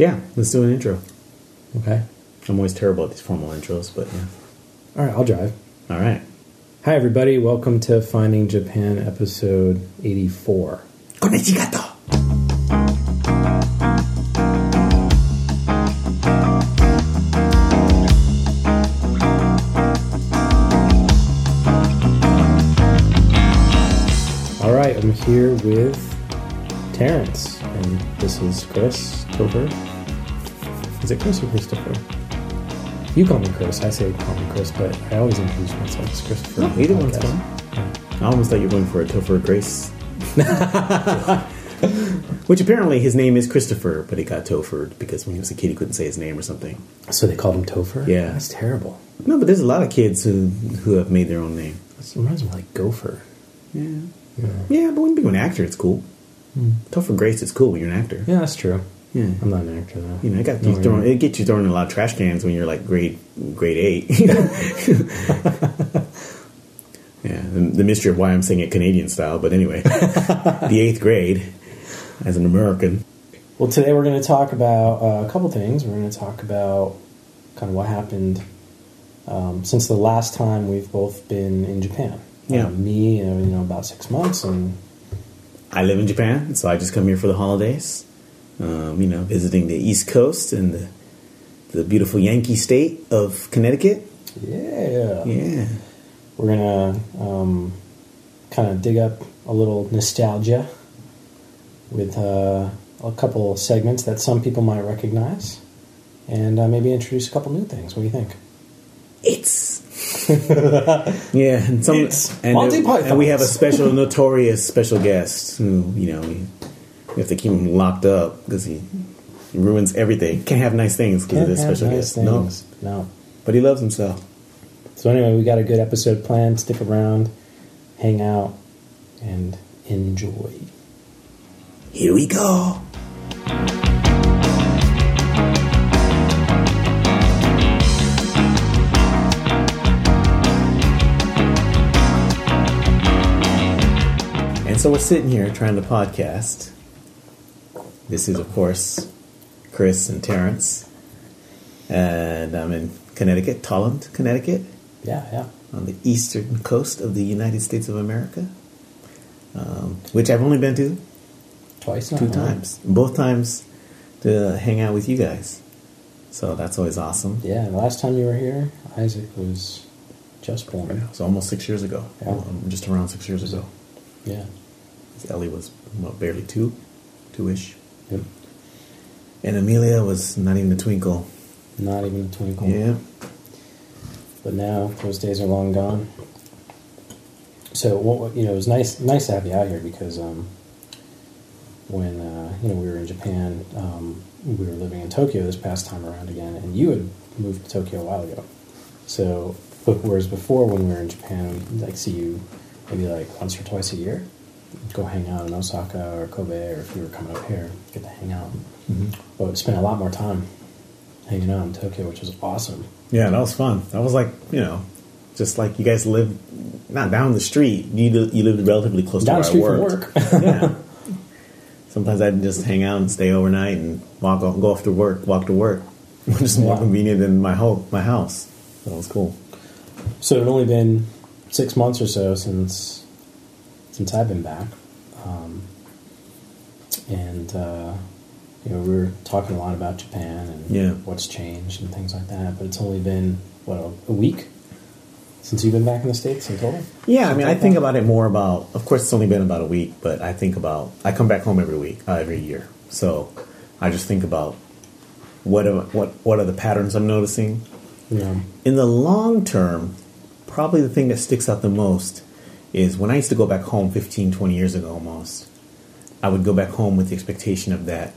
Yeah, let's do an intro. Okay. I'm always terrible at these formal intros, but yeah. All right, I'll drive. All right. Hi, everybody. Welcome to Finding Japan, episode 84. Konnichigato. All right, I'm here with Terrence, and this is Chris Topher. Is it Chris or Christopher? You call me Chris. I say call me Chris, but I always introduce myself as Christopher. No, either one's Podcast. fine. I almost thought you were going for a Topher Grace. Which apparently his name is Christopher, but he got Topher because when he was a kid he couldn't say his name or something. So they called him Topher? Yeah. That's terrible. No, but there's a lot of kids who who have made their own name. That reminds me of like Gopher. Yeah. Yeah, but when you become an actor, it's cool. Hmm. Topher Grace is cool when you're an actor. Yeah, that's true. Yeah. I'm not an actor, though. You know, it got you thrown. It gets you thrown in a lot of trash cans when you're like grade grade eight. yeah, the, the mystery of why I'm saying it Canadian style, but anyway, the eighth grade as an American. Well, today we're going to talk about uh, a couple things. We're going to talk about kind of what happened um, since the last time we've both been in Japan. Yeah. Uh, me, uh, you know, about six months, and I live in Japan, so I just come here for the holidays. Um, you know, visiting the East Coast and the the beautiful Yankee state of Connecticut. yeah, Yeah, we're going to um, kind of dig up a little nostalgia with uh, a couple segments that some people might recognize, and uh, maybe introduce a couple new things. What do you think? it's yeah, and some It's and, Monty and we have a special notorious special guest who you know we, we have to keep him locked up because he, he ruins everything. Can't have nice things because of this special nice guest. No, things. no. but he loves himself. So anyway, we got a good episode planned. Stick around, hang out, and enjoy. Here we go. And so we're sitting here trying to podcast. This is, of course, Chris and Terrence. And I'm in Connecticut, Tolland, Connecticut, Yeah, yeah. on the eastern coast of the United States of America, um, which I've only been to Twice two times. Both times to hang out with you guys. So that's always awesome. Yeah, the last time you were here, Isaac was just born. It was almost six years ago. Yeah. Um, just around six years ago. Yeah. Ellie was what, barely two, two-ish. Yep. And Amelia was not even a twinkle. Not even a twinkle. Yeah. But now those days are long gone. So what you know, it was nice nice to have you out here because um, when uh, you know we were in Japan, um, we were living in Tokyo this past time around again, and you had moved to Tokyo a while ago. So, but whereas before when we were in Japan, we'd like see you maybe like once or twice a year, go hang out in Osaka or Kobe, or if you were coming up here, get to hang out. Mm-hmm. But we spent a lot more time hanging out in Tokyo, which was awesome. Yeah, that was fun. That was like, you know, just like you guys live not down the street. You you lived relatively close Down to where I from work. yeah. Sometimes I'd just hang out and stay overnight and walk off, go off to work, walk to work, which is more Yeah. convenient than my home, my house. That was cool. So it had only been six months or so since since I've been back, um, and uh, you know we were talking a lot about Japan and Yeah. what's changed and things like that. But it's only been what a, a week since you've been back in the states in total. Yeah, I Something mean, I like think that? about it more about. Of course, it's only been about a week, but I think about. I come back home every week, uh, every year. So I just think about what am, what what are the patterns I'm noticing. Yeah, In the long term, probably the thing that sticks out the most is when I used to go back home 15, 20 years ago almost. I would go back home with the expectation of that.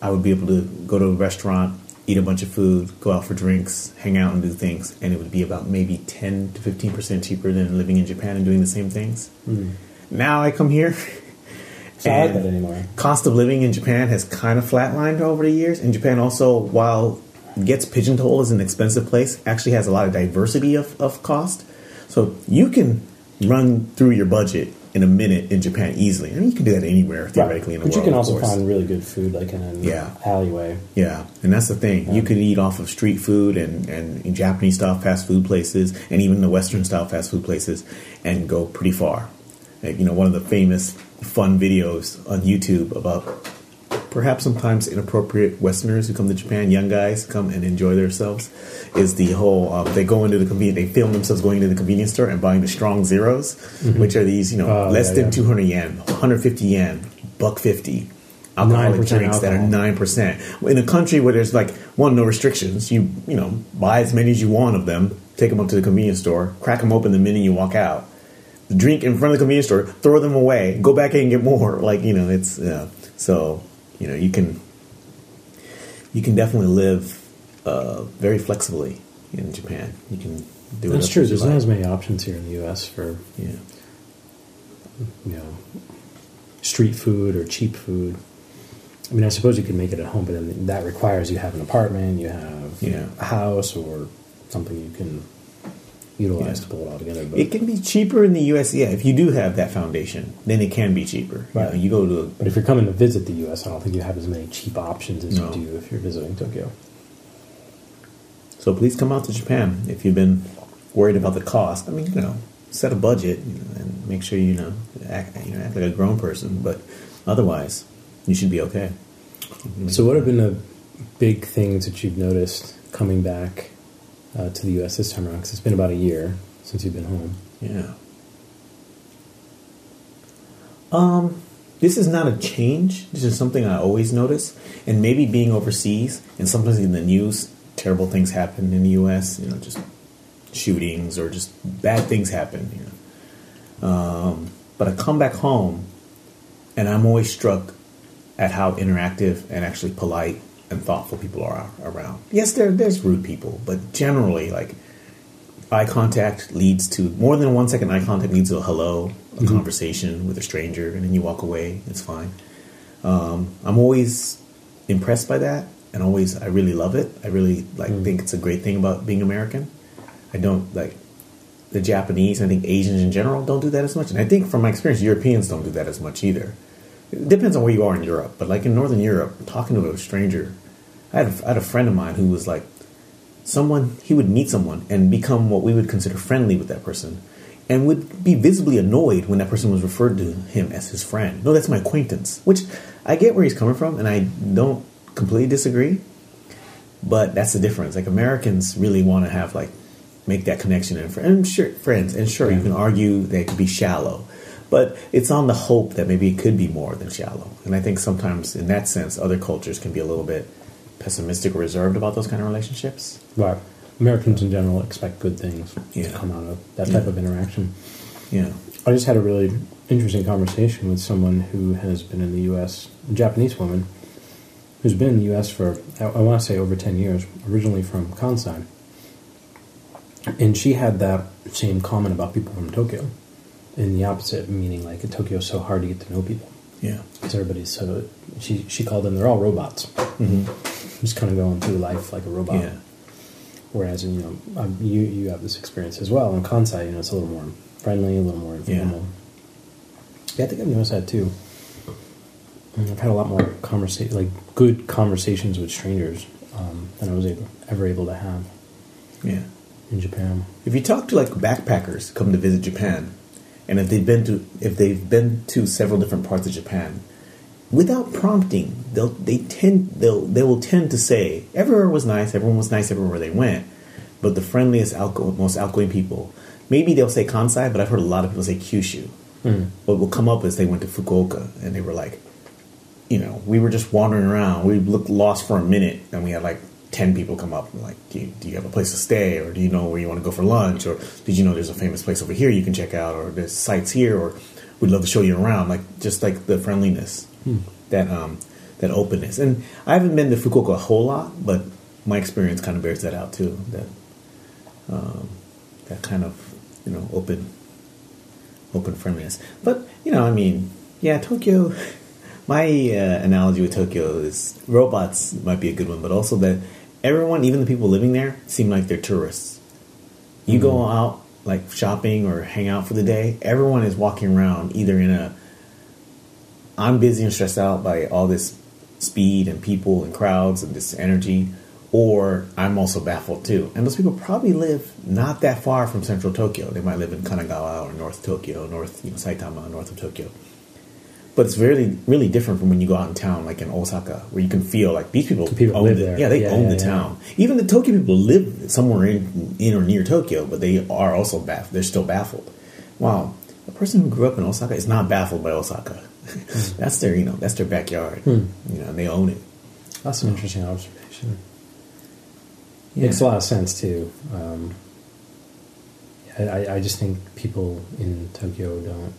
I would be able to go to a restaurant, eat a bunch of food, go out for drinks, hang out and do things, and it would be about maybe 10 to 15% cheaper than living in Japan and doing the same things. Hmm. Now I come here. it's not like that anymore. Cost of living in Japan has kind of flatlined over the years. And Japan also, while gets pigeonholed as an expensive place, actually has a lot of diversity of, of cost. So you can run through your budget in a minute in Japan easily. I mean, you can do that anywhere theoretically in the but world. But you can also find really good food, like in an Yeah. alleyway. Yeah, and that's the thing. You can eat off of street food and, and Japanese style fast food places, and even the Western style fast food places, and go pretty far. Like, you know, one of the famous fun videos on YouTube about perhaps sometimes inappropriate Westerners who come to Japan, young guys come and enjoy themselves, is the whole uh, they go into the convenience, they film themselves going into the convenience store and buying the strong zeros, which are these you know Oh, less yeah, than yeah. two hundred yen, one hundred fifty yen, buck fifty. Alcoholic 9% drinks that are nine percent in a country where there's like one no restrictions. You you know buy as many as you want of them, take them up to the convenience store, crack them open the minute you walk out, drink in front of the convenience store, throw them away, go back in and get more. Like you know it's uh, so you know you can you can definitely live uh, very flexibly in Japan. You can do That's true. There's not as many options here in the U.S. for Yeah. you know street food or cheap food. I mean, I suppose you could make it at home, but then that requires you have an apartment, you have Yeah. a house, or something you can utilize Yeah. to pull it all together. But, It can be cheaper in the U.S. Yeah, if you do have that foundation, then it can be cheaper. You, know, you go to but if you're coming to visit the U.S., I don't think you have as many cheap options as No. you do if you're visiting Tokyo. So please come out to Japan if you've been worried about the cost. I mean, you know, set a budget and make sure you know act, you know act like a grown person. But otherwise, you should be okay. So, what have been the big things that you've noticed coming back uh, to the U.S. this time around? Because it's been about a year since you've been home. Yeah. Um, this is not a change. This is something I always notice, and maybe being overseas and sometimes in the news, terrible things happen in the U.S. You know, just shootings or just bad things happen. You know, um, but I come back home, and I'm always struck at how interactive and actually polite and thoughtful people are around. Yes, there there's rude people, but generally, like eye contact leads to more than one second eye contact leads to a hello, a conversation with a stranger, and then you walk away. It's fine. Um, I'm always impressed by that, and always I really love it. I really like think it's a great thing about being American. I don't like the Japanese. I think Asians in general don't do that as much, and I think from my experience, Europeans don't do that as much either. It depends on where you are in Europe, but like in Northern Europe, talking to a stranger, I had a, I had a friend of mine who was like someone he would meet someone and become what we would consider friendly with that person and would be visibly annoyed when that person was referred to him as his friend. No that's my acquaintance which i get where he's coming from and i don't completely disagree but that's the difference. Like americans really want to have like make that connection and, and sure friends and sure you can argue that it could be shallow but it's on the hope that maybe it could be more than shallow. And i think sometimes in that sense other cultures can be a little bit pessimistic or reserved about those kind of relationships Right. Americans in general expect good things Yeah. to come out of that type Yeah. of interaction. yeah I just had a really interesting conversation with someone who has been in the U.S., a Japanese woman, who's been in the U.S. for, I, I want to say, over 10 years, originally from Kansai. And she had that same comment about people from Tokyo, in the opposite, meaning like in Tokyo is so hard to get to know people. yeah Because everybody's so, she, she called them, they're all robots. hmm Just kind of going through life like a robot. yeah Whereas, you know, um, you you have this experience as well. In Kansai, you know, it's a little more friendly, a little more informal. Yeah, I think I've noticed that too. And I've had a lot more conversation, like good conversations with strangers um, than I was able, ever able to have yeah in Japan. If you talk to like backpackers come to visit Japan, and if they've been to if they've been to several different parts of Japan, without prompting, they'll they tend they'll they will tend to say everywhere was nice, everyone was nice everywhere they went, but the friendliest, outgoing, most outgoing people. Maybe they'll say Kansai, but I've heard a lot of people say Kyushu. Hmm. What will come up is they went to Fukuoka and they were like, you know, we were just wandering around. We looked lost for a minute, and we had like ten people come up and like, do you, do you have a place to stay, or do you know where you want to go for lunch, or did you know there's a famous place over here you can check out, or there's sites here, or we'd love to show you around. Like just like the friendliness, that um, that openness. And I haven't been to Fukuoka a whole lot, but my experience kind of bears that out too. That um, that kind of you know open open friendliness. But you know, I mean, yeah, Tokyo. My uh, analogy with Tokyo is robots might be a good one, but also that everyone, even the people living there, seem like they're tourists. You go out like shopping or hang out for the day, everyone is walking around either in a I'm busy and stressed out by all this speed and people and crowds and this energy, or I'm also baffled too. And those people probably live not that far from central Tokyo. They might live in Kanagawa or North Tokyo, North you know, Saitama, north of Tokyo. But it's really, really different from when you go out in town, like in Osaka, where you can feel like these people, People own live the, there. Yeah, they Yeah, own yeah, the yeah. town. Even the Tokyo people live somewhere in, in or near Tokyo, but they are also baffled. They're still baffled. Wow, a person who grew up in Osaka is not baffled by Osaka. that's their, you know, that's their backyard. Hmm. You know, and they own it. That's an interesting observation. Yeah. Makes a lot of sense too. Um, I, I- I just think people in Tokyo don't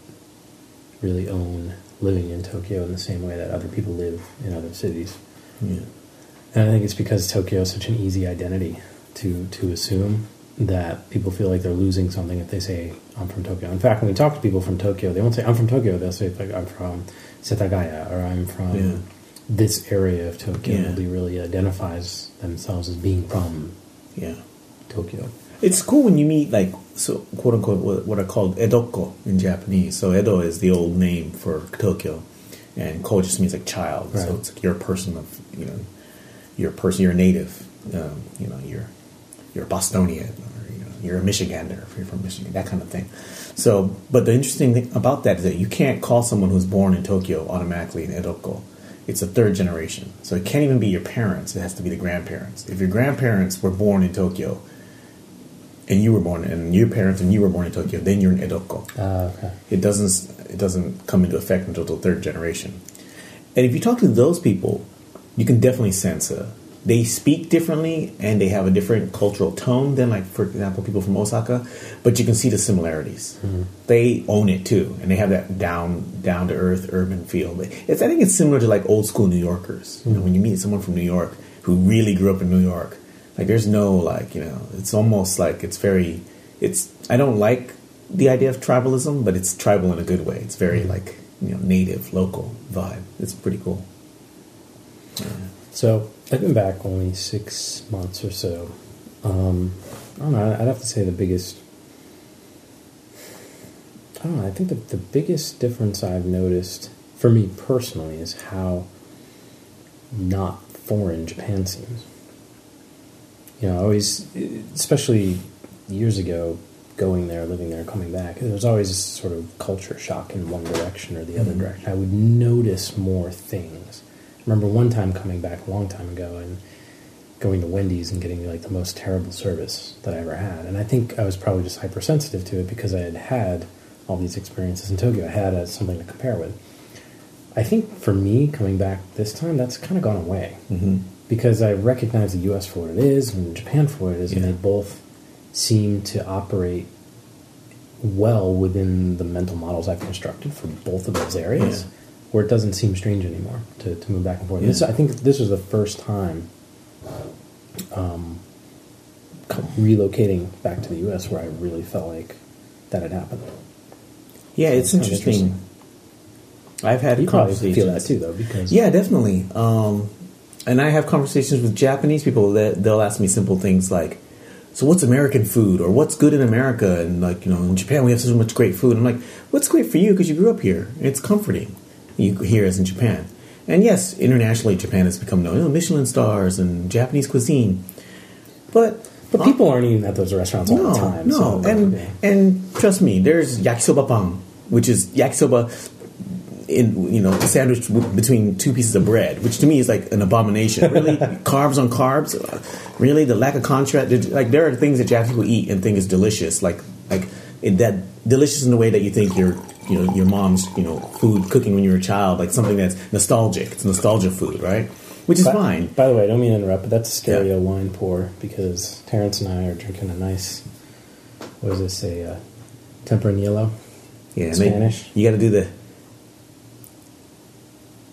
really own living in Tokyo in the same way that other people live in other cities. Yeah. And I think it's because Tokyo is such an easy identity to to assume that people feel like they're losing something if they say I'm from Tokyo. In fact, when we talk to people from Tokyo, they won't say I'm from Tokyo. They'll say like I'm from Setagaya or I'm from Yeah. this area of Tokyo. Yeah. Nobody really identifies themselves as being from Yeah. Tokyo. It's cool when you meet like so quote unquote what, what are called edoko in Japanese. So edo is the old name for Tokyo, and ko just means like child. Right. So it's like you're a person of you know, you're a person, you're a native. Um, you know, you're you're a Bostonian, or you know, you're a Michigander if you're from Michigan, that kind of thing. So, but the interesting thing about that is that you can't call someone who's born in Tokyo automatically an edoko. It's a third generation, so it can't even be your parents. It has to be the grandparents. If your grandparents were born in Tokyo, and you were born, and your parents and you were born in Tokyo, then you're an edoko. Uh, okay. It doesn't it doesn't come into effect until the third generation. And if you talk to those people, you can definitely sense a they speak differently and they have a different cultural tone than like for example people from Osaka, but you can see the similarities. Mm-hmm. They own it too, and they have that down down to earth urban feel. But It's I think it's similar to like old school New Yorkers. You know, mm-hmm. when you meet someone from New York who really grew up in New York, like there's no like you know, it's almost like it's very it's I don't like the idea of tribalism, but it's tribal in a good way. It's very mm-hmm. like you know native, local vibe. It's pretty cool. So I've been back only six months or so. Um, I don't know. I'd have to say the biggest. I don't know. I think the, the biggest difference I've noticed for me personally is how not foreign Japan seems. You know, I always, especially years ago, going there, living there, coming back, there was always this sort of culture shock in one direction or the other Mhm. direction. I would notice more things. Remember one time coming back a long time ago and going to Wendy's and getting like the most terrible service that I ever had. And I think I was probably just hypersensitive to it because I had had all these experiences in Tokyo. I had uh, something to compare with. I think for me, coming back this time, that's kind of gone away Mm-hmm. because I recognize the U.S. for what it is and Japan for what it is, and they both seem to operate well within the mental models I've constructed for both of those areas, Yeah. Where it doesn't seem strange anymore to, to move back and forth. Yeah. This, I think this was the first time um, relocating back to the U.S. where I really felt like that had happened. Yeah, it's Sounds interesting. I've had You probably conversations. feel that too, though, because Yeah, definitely. Um, and I have conversations with Japanese people that they'll ask me simple things like, "So what's American food?" or "What's good in America?" And like, you know, in Japan we have so much great food. I'm like, "What's great for you because you grew up here? It's comforting. You here as in Japan." And yes, internationally, Japan has become known, you know, Michelin stars and Japanese cuisine. But but people aren't eating at those restaurants all no, the time. no, so, and yeah. and trust me, there's yakisoba pan, which is yakisoba in you know sandwiched w- between two pieces of bread, which to me is like an abomination. Really, carbs on carbs. Uh, Really, the lack of contrast. Like there are things that Japanese people eat and think is delicious, like like it, that delicious in the way that you think your you know your mom's you know food cooking when you were a child, like something that's nostalgic. It's nostalgia food, right? Which is By- fine. By the way, I don't mean to interrupt, but that's a stereo Yeah. wine pour because Terrence and I are drinking a nice, what does this say, uh, Tempranillo? Yeah, Spanish. You got to do the.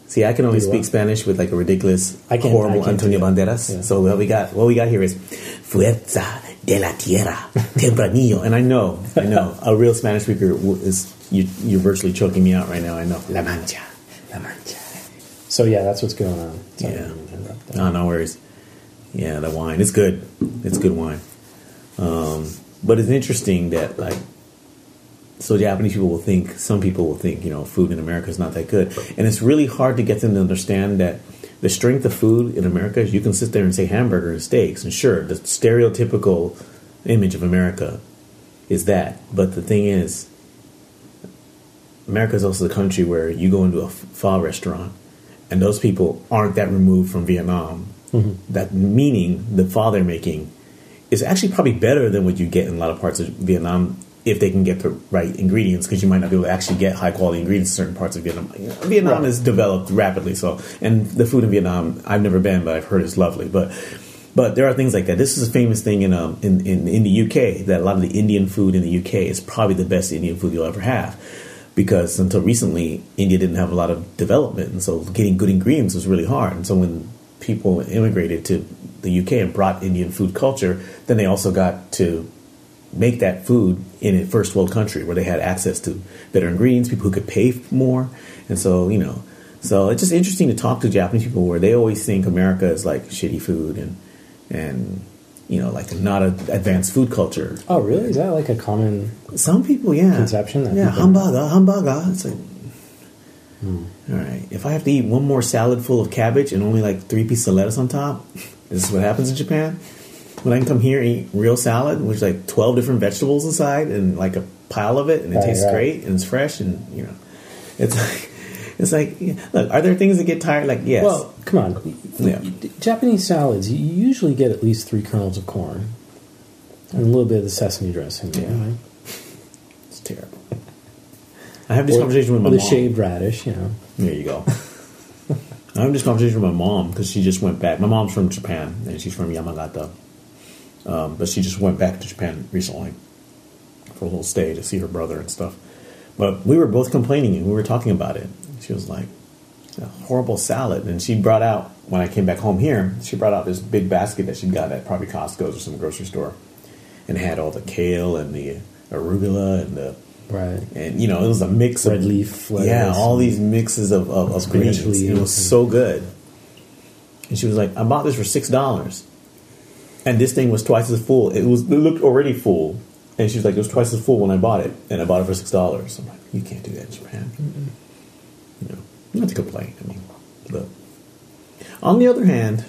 See, I can only speak? Spanish with like a ridiculous, I horrible I Antonio. Banderas. Yeah. So what we got, what we got here is fuerza de la tierra, tempranillo, and I know, I know, a real Spanish speaker is you, you're virtually choking me out right now. I know, la mancha, la mancha. So yeah, that's what's going on. Sorry, Yeah. didn't mean to interrupt there. No, no worries. Yeah, the wine, it's good. It's good wine. Um, but it's interesting that like so Japanese people will think some people will think you know food in America is not that good, and it's really hard to get them to understand that the strength of food in America is you can sit there and say hamburger and steaks, and sure the stereotypical image of America is that, but the thing is. America is also the country where you go into a pho restaurant, and those people aren't that removed from Vietnam. Mm-hmm. That meaning the pho they're making is actually probably better than what you get in a lot of parts of Vietnam if they can get the right ingredients because you might not be able to actually get high quality ingredients in certain parts of Vietnam. Vietnam Right. is developed rapidly, so and the food in Vietnam I've never been, but I've heard is lovely. But but there are things like that. This is a famous thing in um in, in in the UK that a lot of the Indian food in the UK is probably the best Indian food you'll ever have. Because until recently, India didn't have a lot of development, and so getting good ingredients was really hard. And so when people immigrated to the UK and brought Indian food culture, then they also got to make that food in a first world country where they had access to better ingredients, people who could pay more, and so you know, so it's just interesting to talk to Japanese people where they always think America is like shitty food and and you know like not an advanced food culture. Oh, really? Is that like a common? Some people, yeah, Conception that yeah, people- hamburger, hamburger. It's like. Hmm. All right. If I have to eat one more salad full of cabbage and only like three pieces of lettuce on top, this is what happens in Japan. When I can come here and eat real salad, which is like twelve different vegetables inside and like a pile of it, and it Right, tastes right. great and it's fresh, and you know, it's like it's like look. Are there things that get tired? Like yes, Well, come on. Yeah. Japanese salads, you usually get at least three kernels of corn and a little bit of the sesame dressing. Yeah. right? it's terrible. I have this Or- conversation with my the mom. shaved radish, you know. There you go. I have this conversation with my mom because she just went back. My mom's from Japan and she's from Yamagata, um, but she just went back to Japan recently for a little stay to see her brother and stuff. But we were both complaining and we were talking about it. She was like, "A horrible salad," and she brought out when I came back home here. She brought out this big basket that she'd got at probably Costco's or some grocery store, and had all the kale and the arugula and the Right. and you know it was a mix Red of leaf lettuce yeah, all these mixes of, of, of greens. It was so good. And she was like, "I bought this for six dollars, and this thing was twice as full. It was it looked already full." And she was like, "It was twice as full when I bought it, and I bought it for six dollars." I'm like, "You can't do that in Japan." You know, not to complain. I mean, but on the other hand,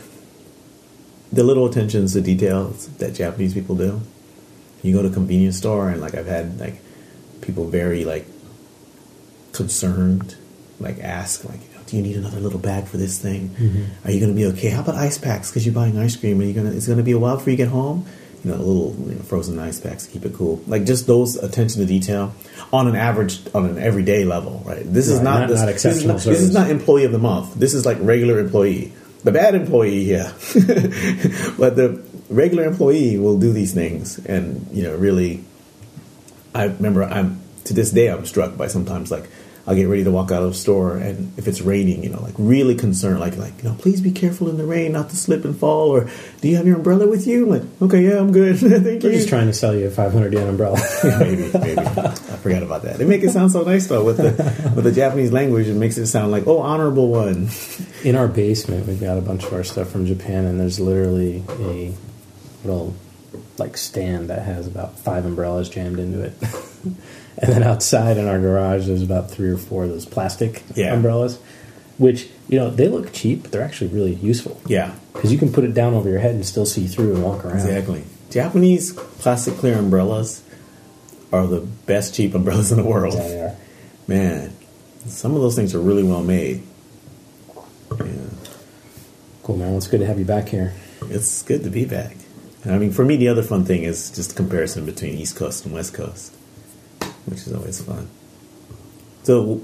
the little attentions to details that Japanese people do. You go to a convenience store and like I've had like people very like concerned, like ask like, do you need another little bag for this thing? Mm-hmm. Are you going to be okay? How about ice packs? Because you're buying ice cream, Are you're gonna it's going to be a while before you get home. You know, little you know, frozen ice packs to keep it cool. Like just those attention to detail on an average, on an everyday level, right? This is not, not- this, not this is not, this is not employee of the month. This is like regular employee. The bad employee, yeah, but the regular employee will do these things, and you know, really I remember I'm to this day I'm struck by sometimes like I'll get ready to walk out of the store and if it's raining, you know, like really concerned, like like you know, please be careful in the rain, not to slip and fall, or do you have your umbrella with you? I'm like, okay, yeah, I'm good, thank We're you. just trying to sell you a 500 yen umbrella. maybe, maybe I forgot about that. They make it sound so nice though with the with the Japanese language. It makes it sound like oh, honorable one. In our basement, we've got a bunch of our stuff from Japan, and there's literally a little like stand that has about five umbrellas jammed into it. And then outside in our garage, there's about three or four of those plastic Yeah. umbrellas, which you know they look cheap, but they're actually really useful Yeah, because you can put it down over your head and still see through and walk around. exactly. Japanese plastic clear umbrellas are the best cheap umbrellas in the world. Yeah, they are. Man, some of those things are really well made. Yeah, Cool, man. Well, it's good to have you back here. it's good to be back. I mean, for me, the other fun thing is just comparison between East Coast and West Coast, which is always fun. So,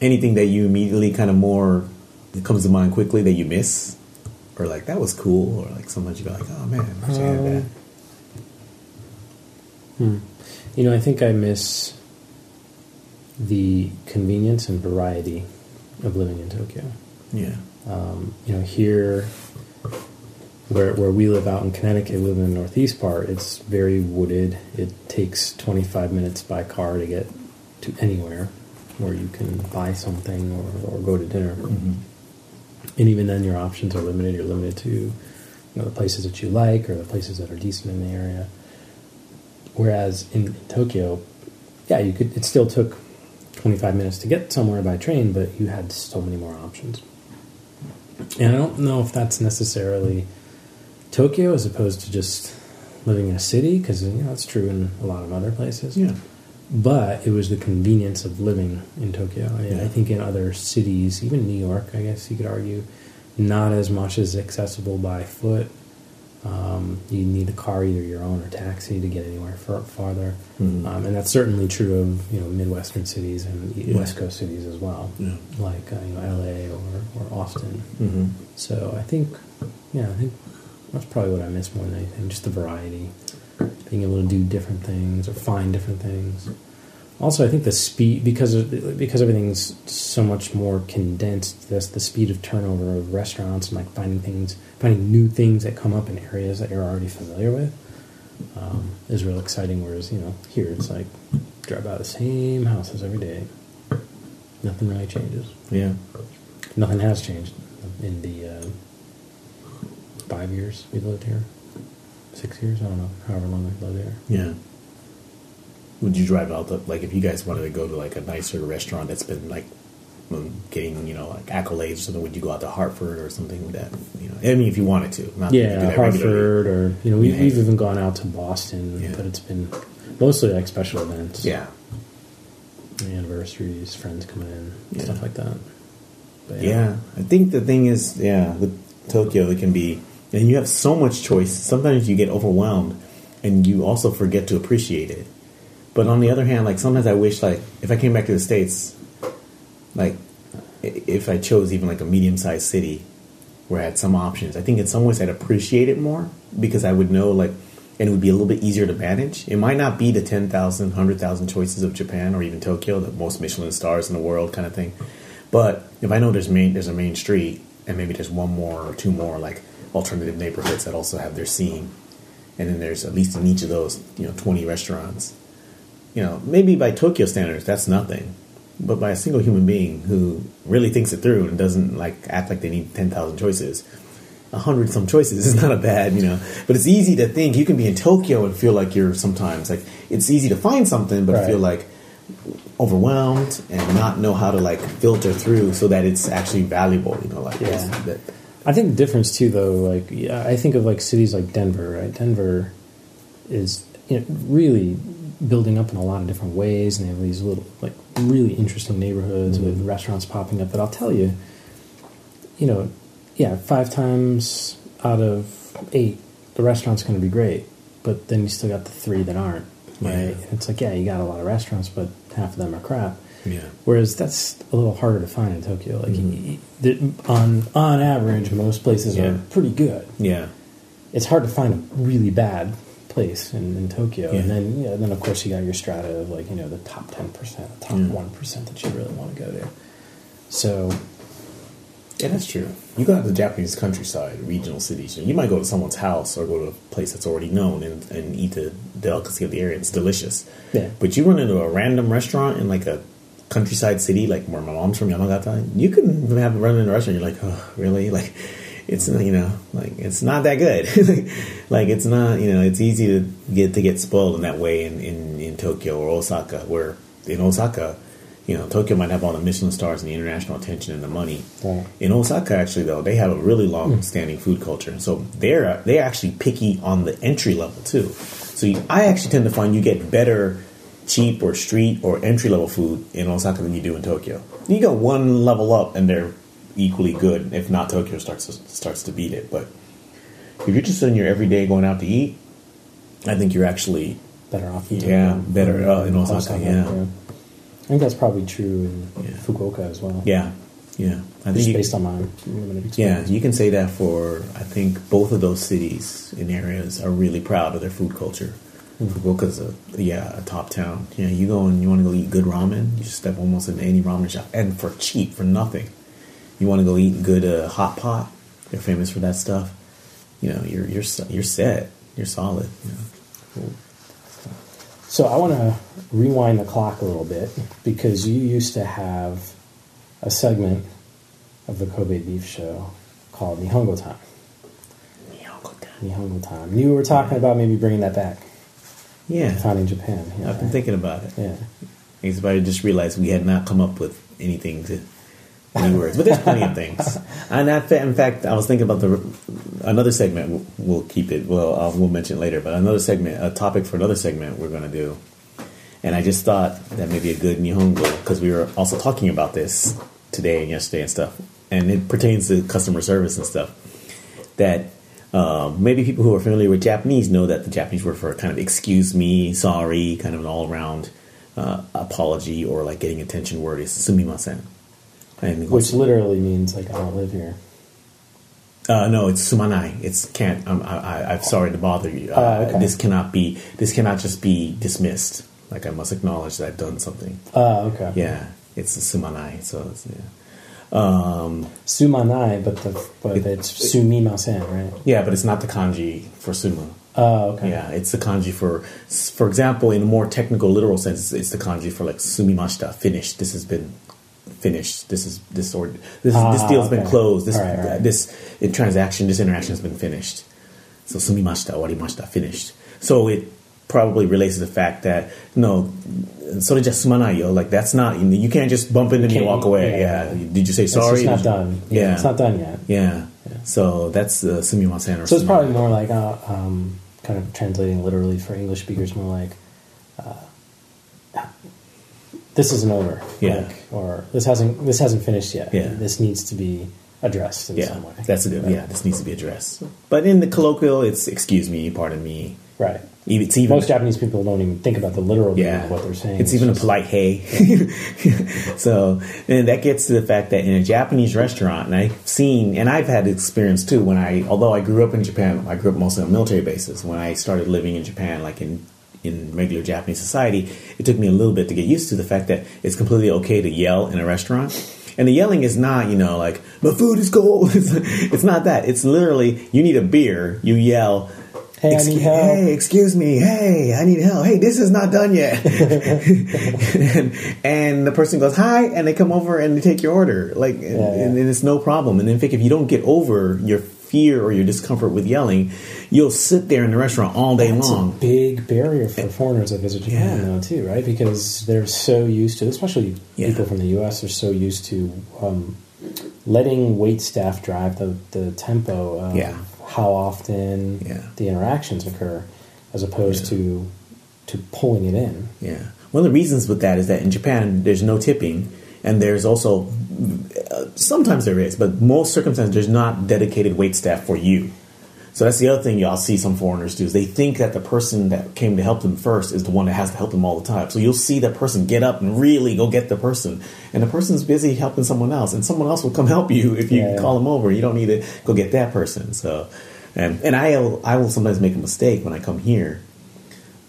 anything that you immediately kind of more that comes to mind quickly that you miss, or like that was cool, or like sometimes you go like, oh man, I wish I had that. Um, You know, I think I miss the convenience and variety of living in Tokyo. Yeah, Um, you know, here where where we live out in Connecticut, we live in the northeast part. It's very wooded. It takes 25 minutes by car to get to anywhere where you can buy something or, or go to dinner. Mm-hmm. And even then, your options are limited. You're limited to you know the places that you like or the places that are decent in the area. Whereas in Tokyo, yeah, you could. It still took 25 minutes to get somewhere by train, but you had so many more options. And I don't know if that's necessarily Tokyo as opposed to just living in a city, because you know, that's true in a lot of other places. Yeah. But it was the convenience of living in Tokyo. I, Yeah. I think in other cities, even New York, I guess you could argue, not as much as accessible by foot. Um, you need a car, either your own or taxi, to get anywhere far, farther. Mhm. Um, and that's certainly true of you know midwestern cities and Yeah. West Coast cities as well, Yeah. like uh, you know L.A. or, or Austin. hmm So I think, yeah, I think that's probably what I miss more than anything. Just the variety, being able to do different things or find different things. Also, I think the speed because of, because everything's so much more condensed. That's the speed of turnover of restaurants and like finding things, finding new things that come up in areas that you're already familiar with um, is real exciting. Whereas you know here it's like drive by the same houses every day. Nothing really changes. Yeah. Nothing has changed in the uh, five years we lived here. Six years, I don't know, however long we lived here. Yeah. Would you drive out the like if you guys wanted to go to like a nicer restaurant that's been like um, getting you know like accolades or something? Would you go out to Hartford or something like that? You know, I mean, if you wanted to, not that you do Yeah, regularly. Hartford, or you know, we, Yeah. we've even gone out to Boston, Yeah. but it's been mostly like special events, Yeah, anniversaries, friends coming in, Yeah. stuff like that. But yeah. I think the thing is, yeah, with Tokyo, it can be, and you have so much choice. Sometimes you get overwhelmed, and you also forget to appreciate it. But on the other hand, like sometimes I wish, like if I came back to the states, like if I chose even like a medium-sized city where I had some options, I think in some ways I'd appreciate it more because I would know like, and it would be a little bit easier to manage. It might not be the 10,000, 100,000 choices of Japan or even Tokyo, the most Michelin stars in the world kind of thing. But if I know there's main there's a main street and maybe there's one more or two more like alternative neighborhoods that also have their scene, and then there's at least in each of those you know 20 restaurants. You know, maybe by Tokyo standards that's nothing, but by a single human being who really thinks it through and doesn't like act like they need 10,000 choices. A hundred some choices is not a bad, you know. But it's easy to think you can be in Tokyo and feel like you're sometimes like it's easy to find something, but Right. feel like overwhelmed and not know how to like filter through so that it's actually valuable. You know, like Yeah. that, I think the difference too, though, like I think of like cities like Denver, right? Denver is you know, really building up in a lot of different ways, and they have these little like really interesting neighborhoods with mm-hmm. restaurants popping up. But I'll tell you, you know, yeah, five times out of eight, the restaurant's going to be great, but then you still got the three that aren't, right? Yeah. It's like yeah, you got a lot of restaurants, but half of them are crap. Yeah, Whereas that's a little harder to find in Tokyo. Like Mhm. the- on on average, most places Yeah. are pretty good. yeah, It's hard to find a really bad place in, in Tokyo. Yeah. And then yeah, then of course you got your strata of like you know the top ten percent, the top Yeah. one that you really want to go to. So yeah. That's true. You go to the Japanese countryside, regional cities. You might go to someone's house or go to a place that's already known and, and eat the delicacy of the area. It's delicious. Yeah. But you run into a random restaurant in like a countryside city, like where my mom's from, Yamagata. You can have run in a restaurant. You're like, oh, really? Like, it's you know, like it's not that good. like it's not, you know, it's easy to get to get spoiled in that way in, in, in Tokyo or Osaka, where in Osaka, you know, Tokyo might have all the Michelin stars and the international attention and the money. Right. In Osaka, actually, though, they have a really long-standing food culture, so they're they're actually picky on the entry level too. So you, I actually tend to find you get better cheap or street or entry level food in Osaka than you do in Tokyo. You go one level up, and they're equally good. If not, Tokyo starts to, starts to beat it. But if you're just in your everyday going out to eat, I think you're actually better off in Yeah, better, uh, in Osaka, yeah. I think that's probably true in Yeah. Fukuoka as well. yeah, yeah. I think you, based on my limited experience. Yeah, you can say that for I think both of those cities and areas are really proud of their food culture. Fukuoka's a yeah a top town. Yeah, you go and you want to go eat good ramen, you just step almost into any ramen shop, and for cheap, for nothing. You want to go eat good uh, hot pot. They're famous for that stuff. You know, you're you're you're set. You're solid. You know. So I want to rewind the clock a little bit because you used to have a segment of the Kobe Beef Show called Nihongo Time. Nihongo Time. Nihongo Time. You were talking about maybe bringing that back. Yeah. in Japan. Yeah, I've been right. thinking about it. Yeah. It's about I just realized we had not come up with anything to any words, but there's plenty of things. And that, in fact, I was thinking about the another segment. We'll, keep it. Well, uh, we'll mention it later. But another segment, a topic for another segment, we're going to do. And I just thought that may be a good Nihongo because we were also talking about this today and yesterday and stuff, and it pertains to customer service and stuff. That uh, maybe people who are familiar with Japanese know that the Japanese word for kind of excuse me, sorry, kind of an all around uh, apology or like getting attention word is sumimasen. And Which literally means like I don't live here. uh, no, it's sumanai. It's can't. I'm, I, I'm sorry to bother you. Uh, Oh, okay. This cannot be. This cannot just be dismissed. Like I must acknowledge that I've done something. Oh, okay. Yeah, it's sumanai. So it's, yeah. Um, Sumanai, but the but It- it's sumimasen, right? yeah, but it's not the kanji for suma. Oh, okay. Yeah, it's the kanji for, for example, in a more technical, literal sense, it's, the kanji for like sumimashita, finished. This has been finished. This is this or this Ah, this deal's been closed. This right, right. this transaction, this interaction has been finished. So sumimashita, warimashita, finished. So it probably relates to the fact that no, so just sumanai yo. Like that's not you can't just bump into me and walk away. yeah. Yeah. Did you say It's sorry? just not done. Yeah. It's not done yet. Yeah. So that's uh, sumimasen or So it's probably more like uh, um, kind of translating literally for English speakers, more like uh, this isn't over, Yeah. like, or this hasn't this hasn't finished yet. Yeah. This needs to be addressed in Yeah, some way. that's a good. Yeah, this needs to be addressed. But in the colloquial, it's excuse me, pardon me. right. Even- It's even Most Japanese people don't even think about the literal meaning yeah, of what they're saying. It's even a polite hey. so, and that gets to the fact that in a Japanese restaurant, and I've seen, and I've had experience too. When I, although I grew up in Japan, I grew up mostly on military bases. When I started living in Japan, like in in regular Japanese society, it took me a little bit to get used to the fact that it's completely okay to yell in a restaurant. And the yelling is not, you know, like my food is cold. It's, it's not that. It's literally you need a beer, you yell. Hey, "Excuse-. Hey, excuse me. Hey, I need help. Hey, this is not done yet. and, and the person goes hi, and they come over and they take your order. Like, and, yeah. and it's no problem. And in fact, if you don't get over your fear or your discomfort with yelling, you'll sit there in the restaurant all day a long. big barrier for foreigners that visit Japan, Yeah. though, too, right? Because they're so used to, especially Yeah. people from the U.S., are so used to um, letting wait staff drive the, the tempo of Yeah. How often Yeah. the interactions occur, as opposed Yeah. to to pulling it in. Yeah. One of the reasons with that is that in Japan, there's no tipping, and there's also uh, sometimes there is, but most circumstances there's not dedicated wait staff for you. So that's the other thing y'all see some foreigners do is they think that the person that came to help them first is the one that has to help them all the time. So you'll see that person get up and really go get the person, and the person's busy helping someone else, and someone else will come help you if you Yeah, yeah. call them over. You don't need to go get that person. So, and and I I will sometimes make a mistake when I come here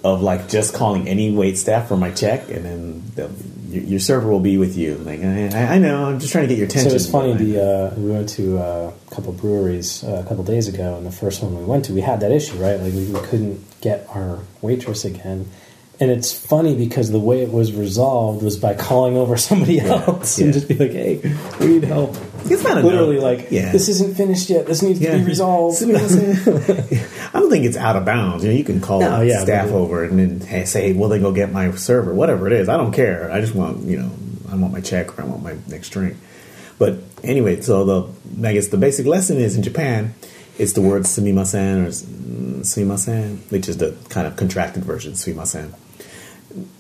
of like just calling any wait staff for my check, and then they'll- your, your server will be with you. Like I, I know, I'm just trying to get your attention. So it's funny. The uh, we went to uh, a couple breweries uh, a couple days ago, and the first one we went to, we had that issue, right? Like we, we couldn't get our waitress again. And it's funny because the way it was resolved was by calling over somebody else and yeah. just be like, "Hey, we need help." It's not Literally, like, Yeah. "This isn't finished yet. This needs to be resolved." I don't think it's out of bounds. You know, you can call No, yeah, staff over and then hey, say, "Well, then go get my server." Whatever it is, I don't care. I just want you know, I want my check or I want my next drink. But anyway, so the I guess the basic lesson is in Japan, it's the word sumimasen or suimasen, which is the kind of contracted version sumimasen.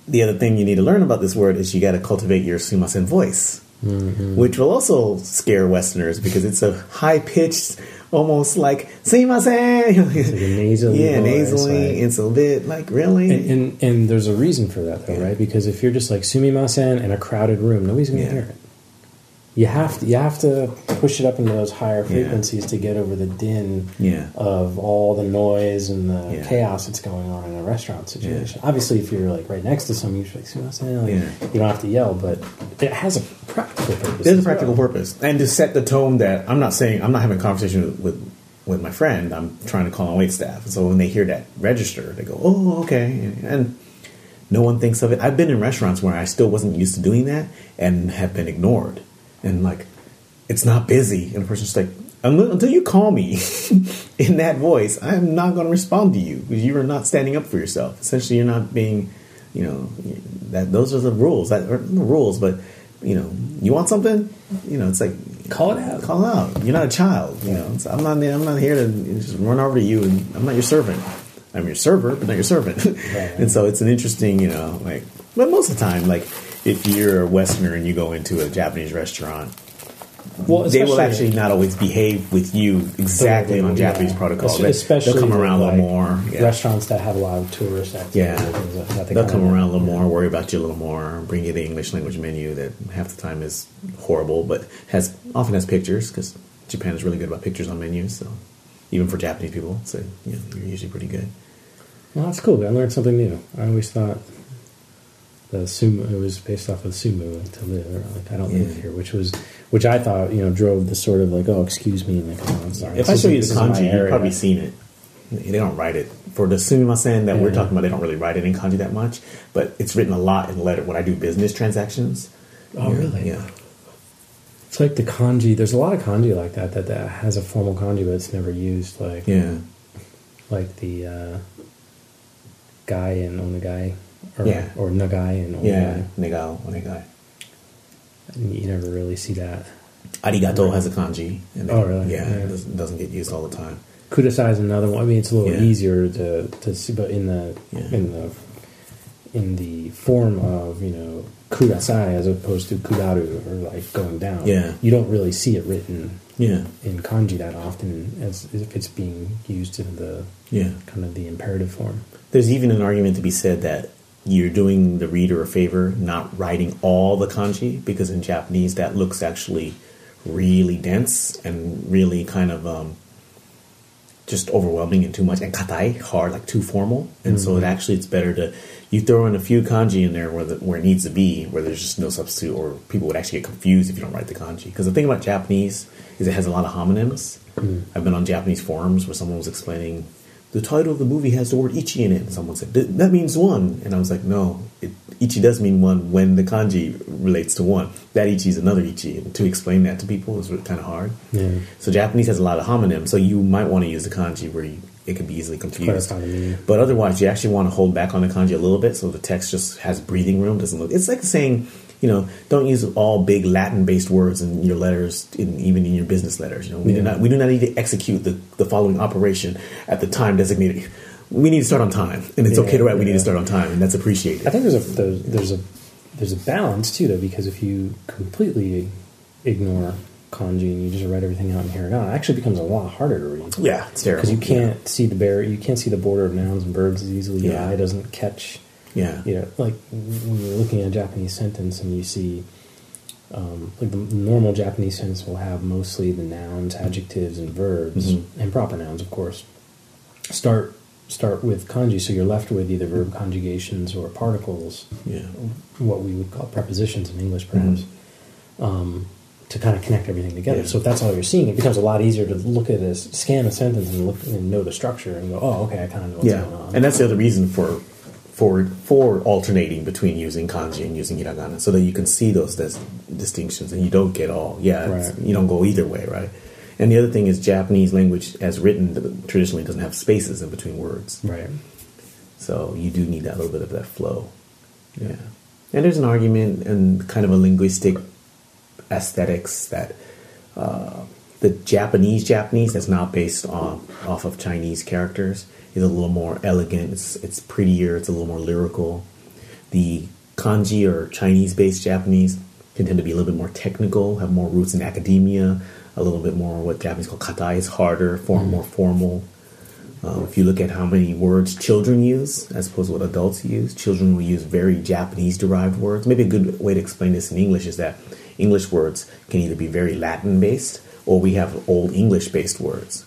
The other thing you need to learn about this word is you got to cultivate your sumimasen voice mm-hmm. which will also scare Westerners because it's a high pitched, almost like "sumimasen." like yeah, nasally. like- It's a bit like really. And, and and there's a reason for that, though, Yeah. right? Because if you're just like sumimasen in a crowded room, nobody's going to Yeah. hear it. You have to you have to push it up into those higher Yeah. frequencies to get over the din Yeah. of all the noise and the Yeah. chaos that's going on in a restaurant situation. Obviously, if you're like right next to someone, you're like like, Yeah. you don't have to yell, but it has a practical purpose. There's a practical well. purpose, and to set the tone that I'm not saying I'm not having a conversation with, with with my friend. I'm trying to call on wait staff, so when they hear that register, they go, "Oh, okay," and no one thinks of it. I've been in restaurants where I still wasn't used to doing that and have been ignored, and like it's not busy, and the person's like, until you call me in that voice, I am not going to respond to you because you are not standing up for yourself. Essentially, you're not being, you know, that those are the rules. That are the rules, but you know, you want something, you know, it's like Call it out. call it out. You're not a child, you know. It's, I'm not. I'm not here to just run over to you, and I'm not your servant. I'm your server, but not your servant. and so it's an interesting, you know, like. But most of the time, like if you're a Westerner and you go into a Japanese restaurant, Well, they will actually not always behave with you exactly on Yeah. Japanese protocol. Es- They- Especially they'll come around a little more. Yeah. Restaurants that have a lot of tourists. Yeah. like that, they They'll come around a little more, worry about you a little more, bring you the English language menu that half the time is horrible, but has often has pictures because Japan is really good about pictures on menus. So even for Japanese people, so you know, you're usually pretty good. Well, that's cool. I learned something new. I always thought the sumo it was based off of sumu to live. Like I don't live here, which was which I thought you know drove the sort of like oh excuse me like oh, I'm sorry. If I show you the kanji, you've probably seen it. They don't write it for the sumimasen that we're talking about. They don't really write it in kanji that much, but it's written a lot in letter when I do business transactions. Oh, Yeah, really? Yeah. It's like the kanji. There's a lot of kanji like that that, that has a formal kanji, but it's never used. Like Yeah. like the uh, guy in onegai, or Yeah. or nagai in onegai. Yeah. Negao, onegai. And you never really see that. Arigato has a kanji. And Oh, really? Yeah, Yeah. It doesn't, doesn't get used all the time. Kudasai is another one. I mean, it's a little Yeah. easier to to see, but in the Yeah. in the in the form of you know kudasai as opposed to kudaru or like going down. Yeah. you don't really see it written Yeah. in kanji that often as if it's being used in the Yeah. kind of the imperative form. There's even an argument to be said that you're doing the reader a favor not writing all the kanji because in Japanese that looks actually really dense and really kind of um, just overwhelming and too much and katai hard like too formal. And so it actually it's better to you throw in a few kanji in there where the, where it needs to be where there's just no substitute or people would actually get confused if you don't write the kanji. Because the thing about Japanese is it has a lot of homonyms. I've been on Japanese forums where someone was explaining the title of the movie has the word ichi in it and someone said that means one and I was like no it, ichi does mean one when the kanji relates to one that ichi is another ichi and to explain that to people is kind of hard Yeah. so Japanese has a lot of homonyms, so you might want to use the kanji where you, it can be easily confused. But otherwise, you actually want to hold back on the kanji a little bit, so the text just has breathing room. Doesn't look. It's like saying, you know, don't use all big Latin-based words in your letters, in, even in your business letters. You know, we do not we do not need to execute the, the following operation at the time designated. We need to start on time, and it's Yeah, okay to write. We need to start on time, and that's appreciated. I think there's a there's, there's a there's a balance too, though, because if you completely ignore kanji and you just write everything out in hiragana, it actually becomes a lot harder to read. yeah, it's terrible because you can't see the bar you can't see the border of nouns and verbs as easily. Your Yeah. eye doesn't catch. Yeah, You know, like when you're looking at a Japanese sentence and you see, um, like the normal Japanese sentence will have mostly the nouns, adjectives, and verbs, Mhm. and proper nouns, of course. Start start with kanji, so you're left with either verb conjugations or particles yeah, what we would call prepositions in English, perhaps, um, to kind of connect everything together. Yeah. So if that's all you're seeing, it becomes a lot easier to look at a scan a sentence and look and know the structure and go, oh, okay, I kind of know what's yeah, going on. and that's the other reason for for for alternating between using kanji and using hiragana, so that you can see those dis- distinctions and you don't get all yeah, Right. you don't go either way, right? And the other thing is Japanese language, as written, traditionally doesn't have spaces in between words, right. so you do need that little bit of that flow. Yeah, and there's an argument and kind of a linguistic aesthetics that uh, the Japanese Japanese that's not based on off of Chinese characters is a little more elegant. It's it's prettier. It's a little more lyrical. The kanji or Chinese based Japanese can tend to be a little bit more technical, have more roots in academia, a little bit more what Japanese call katai is harder, form more formal. Um, if you look at how many words children use as opposed to what adults use, children will use very Japanese derived words. Maybe a good way to explain this in English is that English words can either be very Latin based or we have old English based words.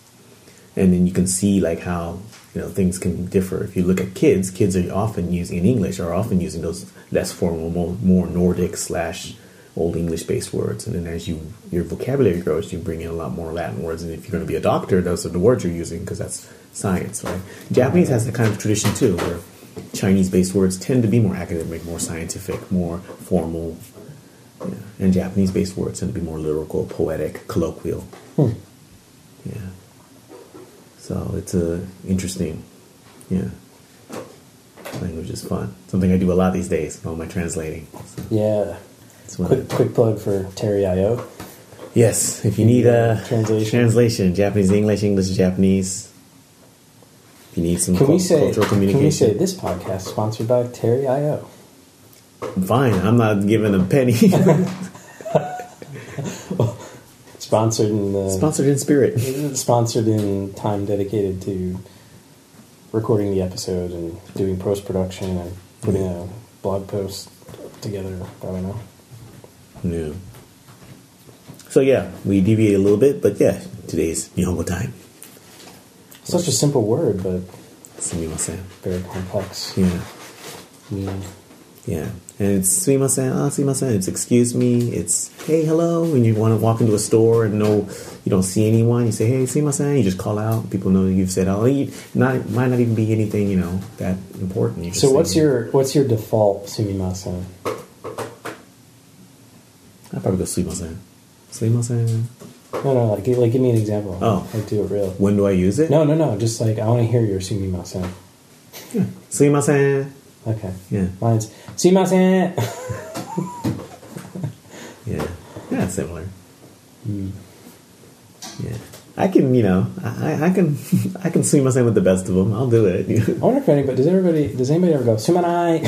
And then you can see like how you know things can differ. If you look at kids, kids are often using in English are often using those less formal, more, more Nordic slash old English based words. And then as you your vocabulary grows, you bring in a lot more Latin words. And if you're going to be a doctor, those are the words you're using because that's science, right? Japanese has that kind of tradition too, where Chinese based words tend to be more academic, more scientific, more formal. Yeah. And Japanese based words tend to be more lyrical, poetic, colloquial. Hmm. Yeah. So it's a interesting. Yeah. Language is fun. Something I do a lot these days while I'm translating. So Yeah. it's Quick, quick plug for Terry IO. Yes, if you need a Translation. translation, Japanese English, English Japanese. If you need some Can we say? cultural Can we say this podcast is sponsored by Terry IO? fine. I'm not giving a penny. Sponsored in the Sponsored in spirit. sponsored in time dedicated to recording the episode and doing post production and putting a blog post together. I don't know. No. So yeah, we deviate a little bit, but yeah, today's Nihongo time. Such a simple word, but Sumimasen. very complex. Yeah, meaning. yeah. And it's sumimasen, ah, sumimasen. It's excuse me. It's hey, hello. When you want to walk into a store and know you don't see anyone, you say hey, sumimasen. You just call out. People know you've said hello. You, not might not even be anything you know that important. So say- what's your what's your default sumimasen? I'd probably go sumimasen. Sumimasen. No, no, like like give me an example. Oh. like do it real. When do I use it? No, no, no. Just like I want to hear your sumimasen. Sumimasen. Okay. Yeah, Mine's sumimasen. yeah, yeah. Similar. Hmm. Yeah, I can, you know, I, I- I can, I can swing myself with the best of them. I'll do it. I wonder if anybody does everybody does anybody ever go sumanai?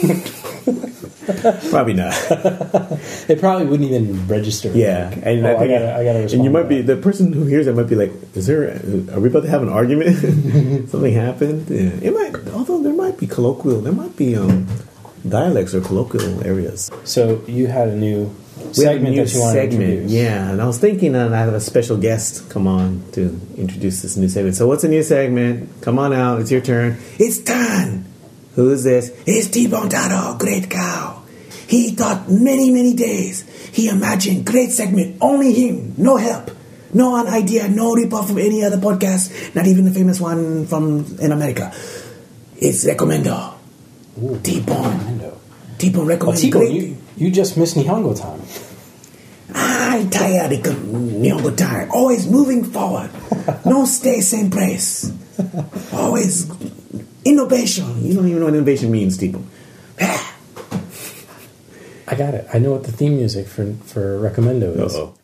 Probably not. They probably wouldn't even register. Yeah, Like, and oh, I, I, gotta, I gotta and you might be the person who hears it might be like, "Is there? Are we about to have an argument? Something happened?" Yeah. It might, although be colloquial, there might be um, dialects or colloquial areas. So you had a new We have a segment new that you want to introduce. Yeah, and I was thinking that I have a special guest come on to introduce this new segment. So, what's a new segment? Come on out. It's your turn. It's done. Who is this? It's T-Bone Taro, great cow. He thought many, many days. He imagined great segment, only him, no help. No idea, no ripoff from any other podcast, not even the famous one from in America. It's Recommendo. T-Bone. Nintendo. T-Bone Oh, T-Bone, you, you just missed Nihongo time. I'm tired of Nihongo time. Always moving forward. No stay same place. Always innovation. You don't even know what innovation means, people. I got it. I know what the theme music for for Recommendo is. Uh-oh.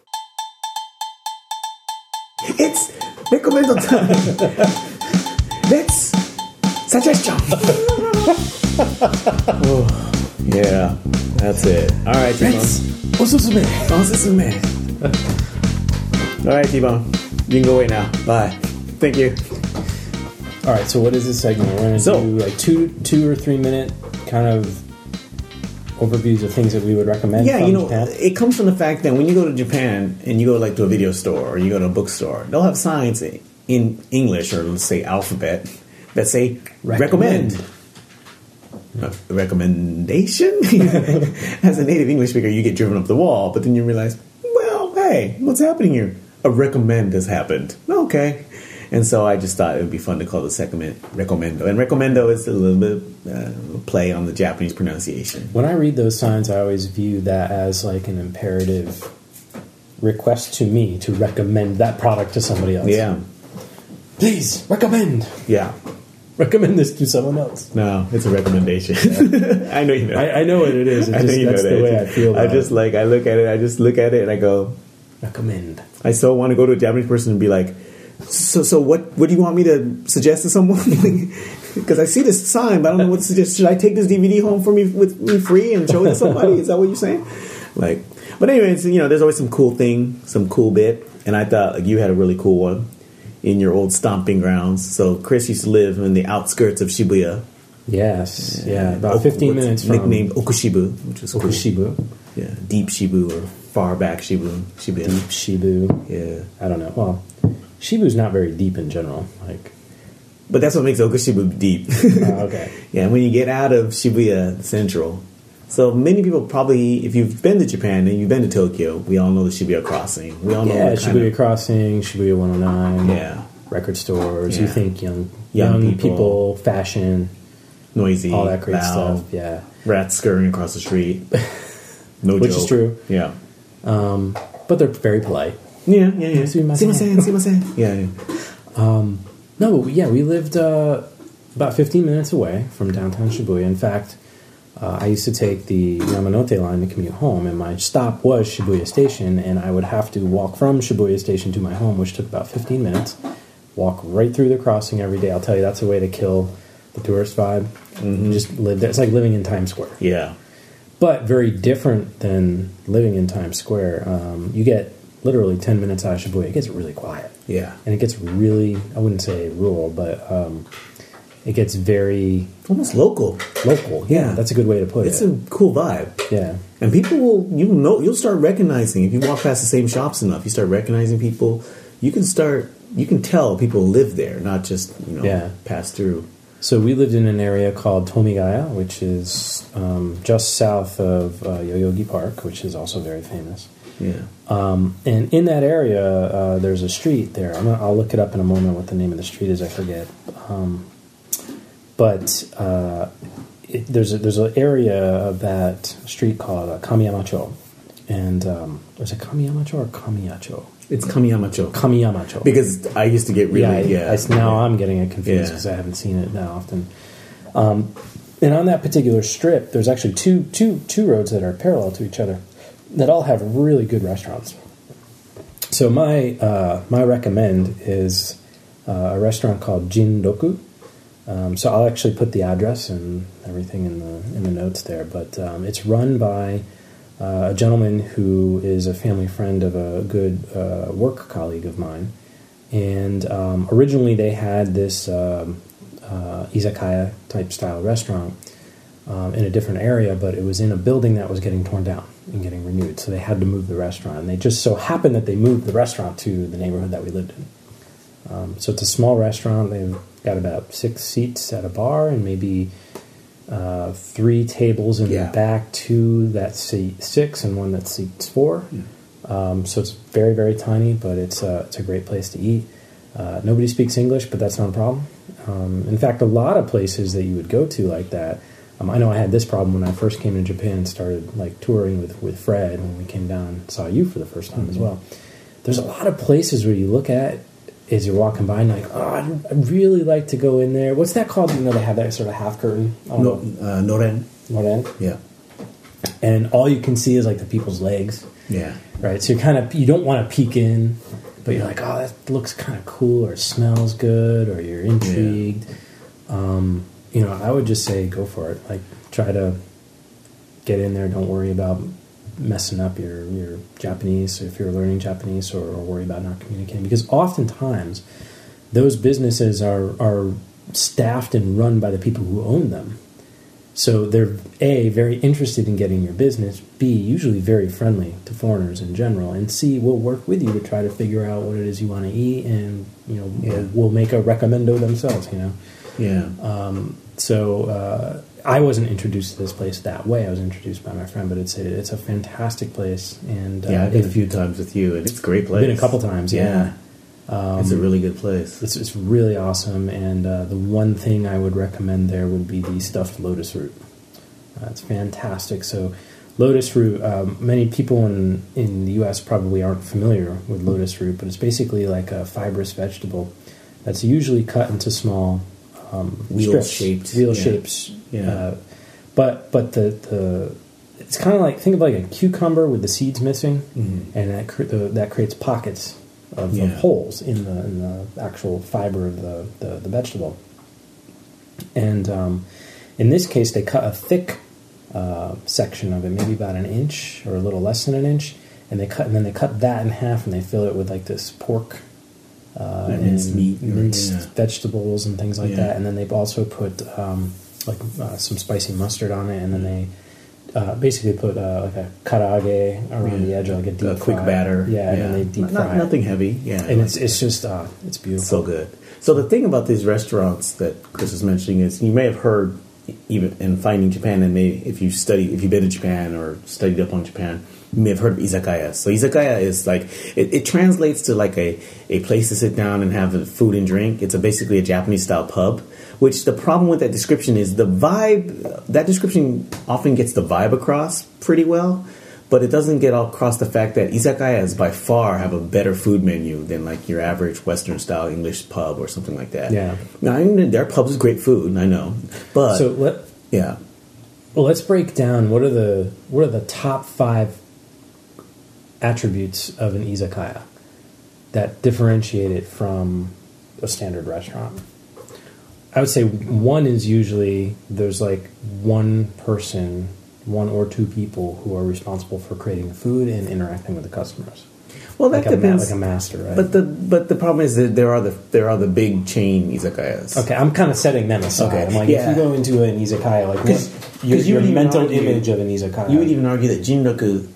It's recommendo time. Let's suggestion. oh, yeah, that's it. All right, T-Bone. Osusume. Oh, this is me. All right, T-Bone. You can go away now. Bye. Thank you. All right. So what is this segment? We're gonna So- do like two two or three minute kind of overviews of things that we would recommend. Yeah, from you know, Japan. it comes from the fact that when you go to Japan and you go like to a video store or you go to a bookstore, they'll have signs in English or let's say alphabet that say recommend. Recommend. A recommendation? As a native English speaker, you get driven up the wall, but then you realize, well, hey, what's happening here? A recommend has happened. Okay. And so I just thought it would be fun to call the segment recommendo. And recommendo is a little bit uh, play on the Japanese pronunciation. When I read those signs, I always view that as like an imperative request to me to recommend that product to somebody else. Yeah. Please recommend. Yeah. Recommend this to someone else. No, it's a recommendation. I know you know. I, I know what it is. It's I know just, you know that. the way I feel. I just it. like I look at it. I just look at it and I go. recommend. I so want to go to a Japanese person and be like, so so what what do you want me to suggest to someone? Because I see this sign, but I don't know what to suggest. Should I take this DVD home for me with me free and show it to somebody? Is that what you're saying? Like, but anyways, you know, there's always some cool thing, some cool bit, and I thought like you had a really cool one in your old stomping grounds. So Chris used to live in the outskirts of Shibuya. Yes. Yeah. About Ok- 15 what's minutes from nicknamed Okushibu, which is cool. Okushibu. Yeah, deep Shibu or far back Shibu. Shibuya. Deep Shibu. Yeah. I don't know. Well, Shibu's not very deep in general. Like, But that's what makes Okushibu deep. uh, okay. yeah, when you get out of Shibuya Central. So many people probably, if you've been to Japan and you've been to Tokyo, we all know the Shibuya Crossing. We all know Yeah, what Shibuya of, Crossing, Shibuya 109. Yeah. Record stores. You think young, Young young, people. people. fashion, noisy, all that great loud, stuff. Yeah. rats scurrying across the street. No Which joke. is true. Yeah. Um, but they're very polite. Yeah, yeah, yeah. Sumimasen. Sumimasen, sumimasen. Yeah, yeah. No, yeah, we lived uh, about 15 minutes away from downtown Shibuya. In fact, uh, I used to take the Yamanote line to commute home, and my stop was Shibuya Station, and I would have to walk from Shibuya Station to my home, which took about 15 minutes. Walk right through the crossing every day. I'll tell you, that's a way to kill the tourist vibe. Just live there. It's like living in Times Square Yeah. but very different than living in Times Square. Um, you get literally 10 minutes out of Shibuya, it gets really quiet. Yeah. And it gets really, I wouldn't say rural, but um, it gets very Almost local. local. Yeah, Yeah. that's a good way to put It's it. It's a cool vibe. yeah. And people will, you know, you'll start recognizing if you walk past the same shops enough. You start recognizing people. You can start, you can tell people live there, not just you know Yeah. pass through. So we lived in an area called Tomigaya, which is um, just south of uh, Yoyogi Park, which is also very famous. Yeah, Um, and in that area, uh, there's a street there. I'm gonna, I'll look it up in a moment what the name of the street is. I forget. Um, but uh, it, there's a, there's an area of that street called uh, Kamiyamacho, and um, is it Kamiyamacho or Kamiyacho? it's Kamiyamacho Kamiyamacho. because I used to get really yeah, yeah. I, I- now I'm getting it confused Yeah. because I haven't seen it that often. Um, and on that particular strip, there's actually two two two roads that are parallel to each other that all have really good restaurants. So my uh, my recommend is uh, a restaurant called Jinroku. Um, so I'll actually put the address and everything in the in the notes there. But um, it's run by uh, a gentleman who is a family friend of a good uh, work colleague of mine. And um, originally they had this um, uh, izakaya type style restaurant um, in a different area, but it was in a building that was getting torn down and getting renewed. So they had to move the restaurant. And they just so happened that they moved the restaurant to the neighborhood that we lived in. Um, so it's a small restaurant. They've got about six seats at a bar and maybe uh, three tables in Yeah. the back, two that seat six and one that seats four. Um, so it's very very tiny, but it's a, it's a great place to eat. Uh, nobody speaks English, but that's not a problem. Um, in fact, a lot of places that you would go to like that. Um, I know I had this problem when I first came to Japan and started like touring with, with Fred when we came down and saw you for the first time as well. There's a lot of places where you look at as you're walking by and like, oh, I'd, I'd really like to go in there. What's that called? You know, they have that sort of half curtain. Don't no, uh, Noren. End? Yeah, And all you can see is like the people's legs yeah, right? So you're kind of you don't want to peek in, but you're like, oh, that looks kind of cool, or smells good, or you're intrigued. Um, you know, I would just say go for it. Like, try to get in there. Don't worry about messing up your your Japanese if you're learning Japanese, or, or worry about not communicating because oftentimes those businesses are are staffed and run by the people who own them. So they're a very interested in getting your business. B usually very friendly to foreigners in general, and C will work with you to try to figure out what it is you want to eat, and you know Yeah. will, will make a recommendo themselves. You know, yeah. um, so uh, I wasn't introduced to this place that way. I was introduced by my friend, but it's a it's a fantastic place, and uh, yeah, I've been a few times with you, and it's a great place. been a couple times. Yeah. Um, it's a really good place. It's, it's really awesome, and uh, the one thing I would recommend there would be the stuffed lotus root. Uh, it's fantastic. So, lotus root. Um, many people in in the U.S. probably aren't familiar with lotus root, but it's basically like a fibrous vegetable that's usually cut into small um, Wheel strips, shaped, wheel yeah. shapes. Yeah. Uh, but but the the it's kind of like think of like a cucumber with the seeds missing, Mhm. and that cre- the, that creates pockets of, Yeah. of holes in the in the actual fiber of the the, the vegetable. And um, in this case, they cut a thick uh, section of it, maybe about an inch or a little less than an inch, and they cut and then they cut that in half and they fill it with like this pork. Uh, Like minced and meat minced yeah. vegetables and things like Yeah. that, and then they've also put um, like uh, some spicy mustard on it, and then they uh, basically put uh, like a karage around the Yeah. edge, like a deep a quick batter. Yeah, and then they deep fry. it. nothing heavy. Yeah, and it's it's just uh, it's beautiful. so good. So the thing about these restaurants that Chris is mentioning is you may have heard even in finding Japan, and may if you study if you've been to Japan or studied up on Japan, you may have heard of izakaya. So izakaya is like it, it translates to like a a place to sit down and have food and drink. It's a, basically a Japanese style pub. Which the problem with that description is the vibe. That description often gets the vibe across pretty well. but it doesn't get across the fact that izakayas by far have a better food menu than like your average Western style English pub or something like that. Yeah. Now, I mean, their pubs is great food, I know, but So let yeah, well, let's break down what are the what are the top five attributes of an izakaya that differentiate it from a standard restaurant. I would say one is usually there's like one person, one or two people who are responsible for creating the food and interacting with the customers. well, that Like a, depends. like a master, right? but the but the problem is that there are the there are the big chain izakayas. Okay, I'm kind of setting them aside. Okay, I'm like, yeah. if you go into an izakaya, like, 'Cause- your, 'cause your mental argue- image of an izakaya. You would even argue that Jinroku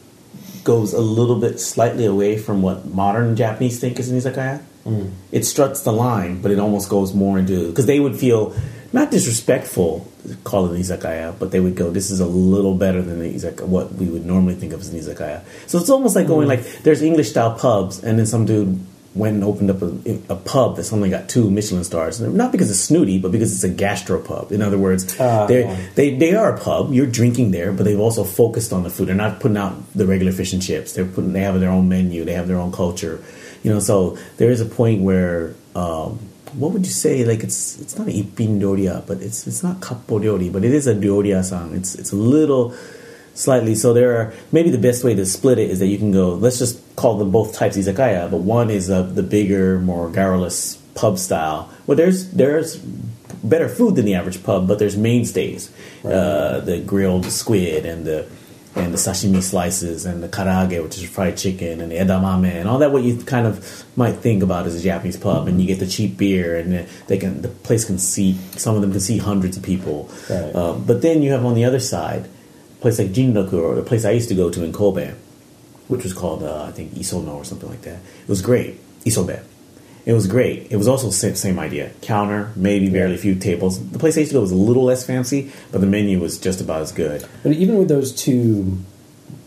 goes a little bit slightly away from what modern Japanese think is an izakaya. Mm. It struts the line, but it almost goes more into because they would feel not disrespectful calling call it izakaya, but they would go, "This is a little better than the izakaya, what we would normally think of as an izakaya." So it's almost like Mm. going like there's English style pubs, and then some dude went and opened up a, a pub that's only got two Michelin stars, not because it's snooty, but because it's a gastropub. In other words, they're they they are a pub. You're drinking there, but they've also focused on the food. They're not putting out the regular fish and chips. They're putting. They have their own menu. They have their own culture. You know, so there is a point where. Um, what would you say? Like it's it's not ippin ryoria, but it's it's not kappo ryori, but it is a ryoria song. It's it's a little slightly. So there are maybe the best way to split it is that you can go. Let's just call them both types izakaya, but one is uh, the bigger, more garrulous pub style. Well, there's there's better food than the average pub, but there's mainstays, uh, the grilled squid and the and the sashimi slices and the karage, which is fried chicken, and the edamame, and all that. What you kind of might think about as a Japanese pub, and you get the cheap beer, and they can the place can seat some of them can seat hundreds of people. Right. Uh, but then you have on the other side, a place like Jinroku, or the place I used to go to in Kobe, which was called uh, I think Isono or something like that. It was great, Isobe. It was great. It was also same, same idea. Counter, maybe barely a few tables. The place I used to go was a little less fancy, but the menu was just about as good. But even with those two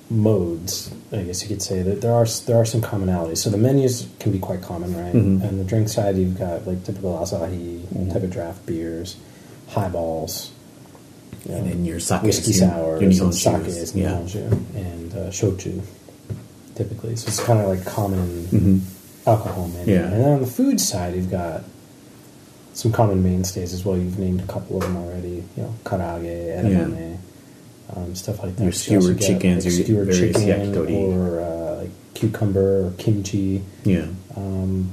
modes, I guess you could say that there are there are some commonalities. So the menus can be quite common, right? Mhm. And the drink side, you've got like typical asahi Mm-hmm. type of draft beers, highballs, you And then your sake, whiskey your and sakes, yeah. and uh, shochu. Typically, so it's kind of like common hmm alcohol menu. Yeah. And then on the food side, you've got some common mainstays as well. You've named a couple of them already. You know, karage, edamame, um, stuff like that. Your skewered chickens, like, your skewered chicken, yakitori. or uh, like cucumber or kimchi. Yeah. Um,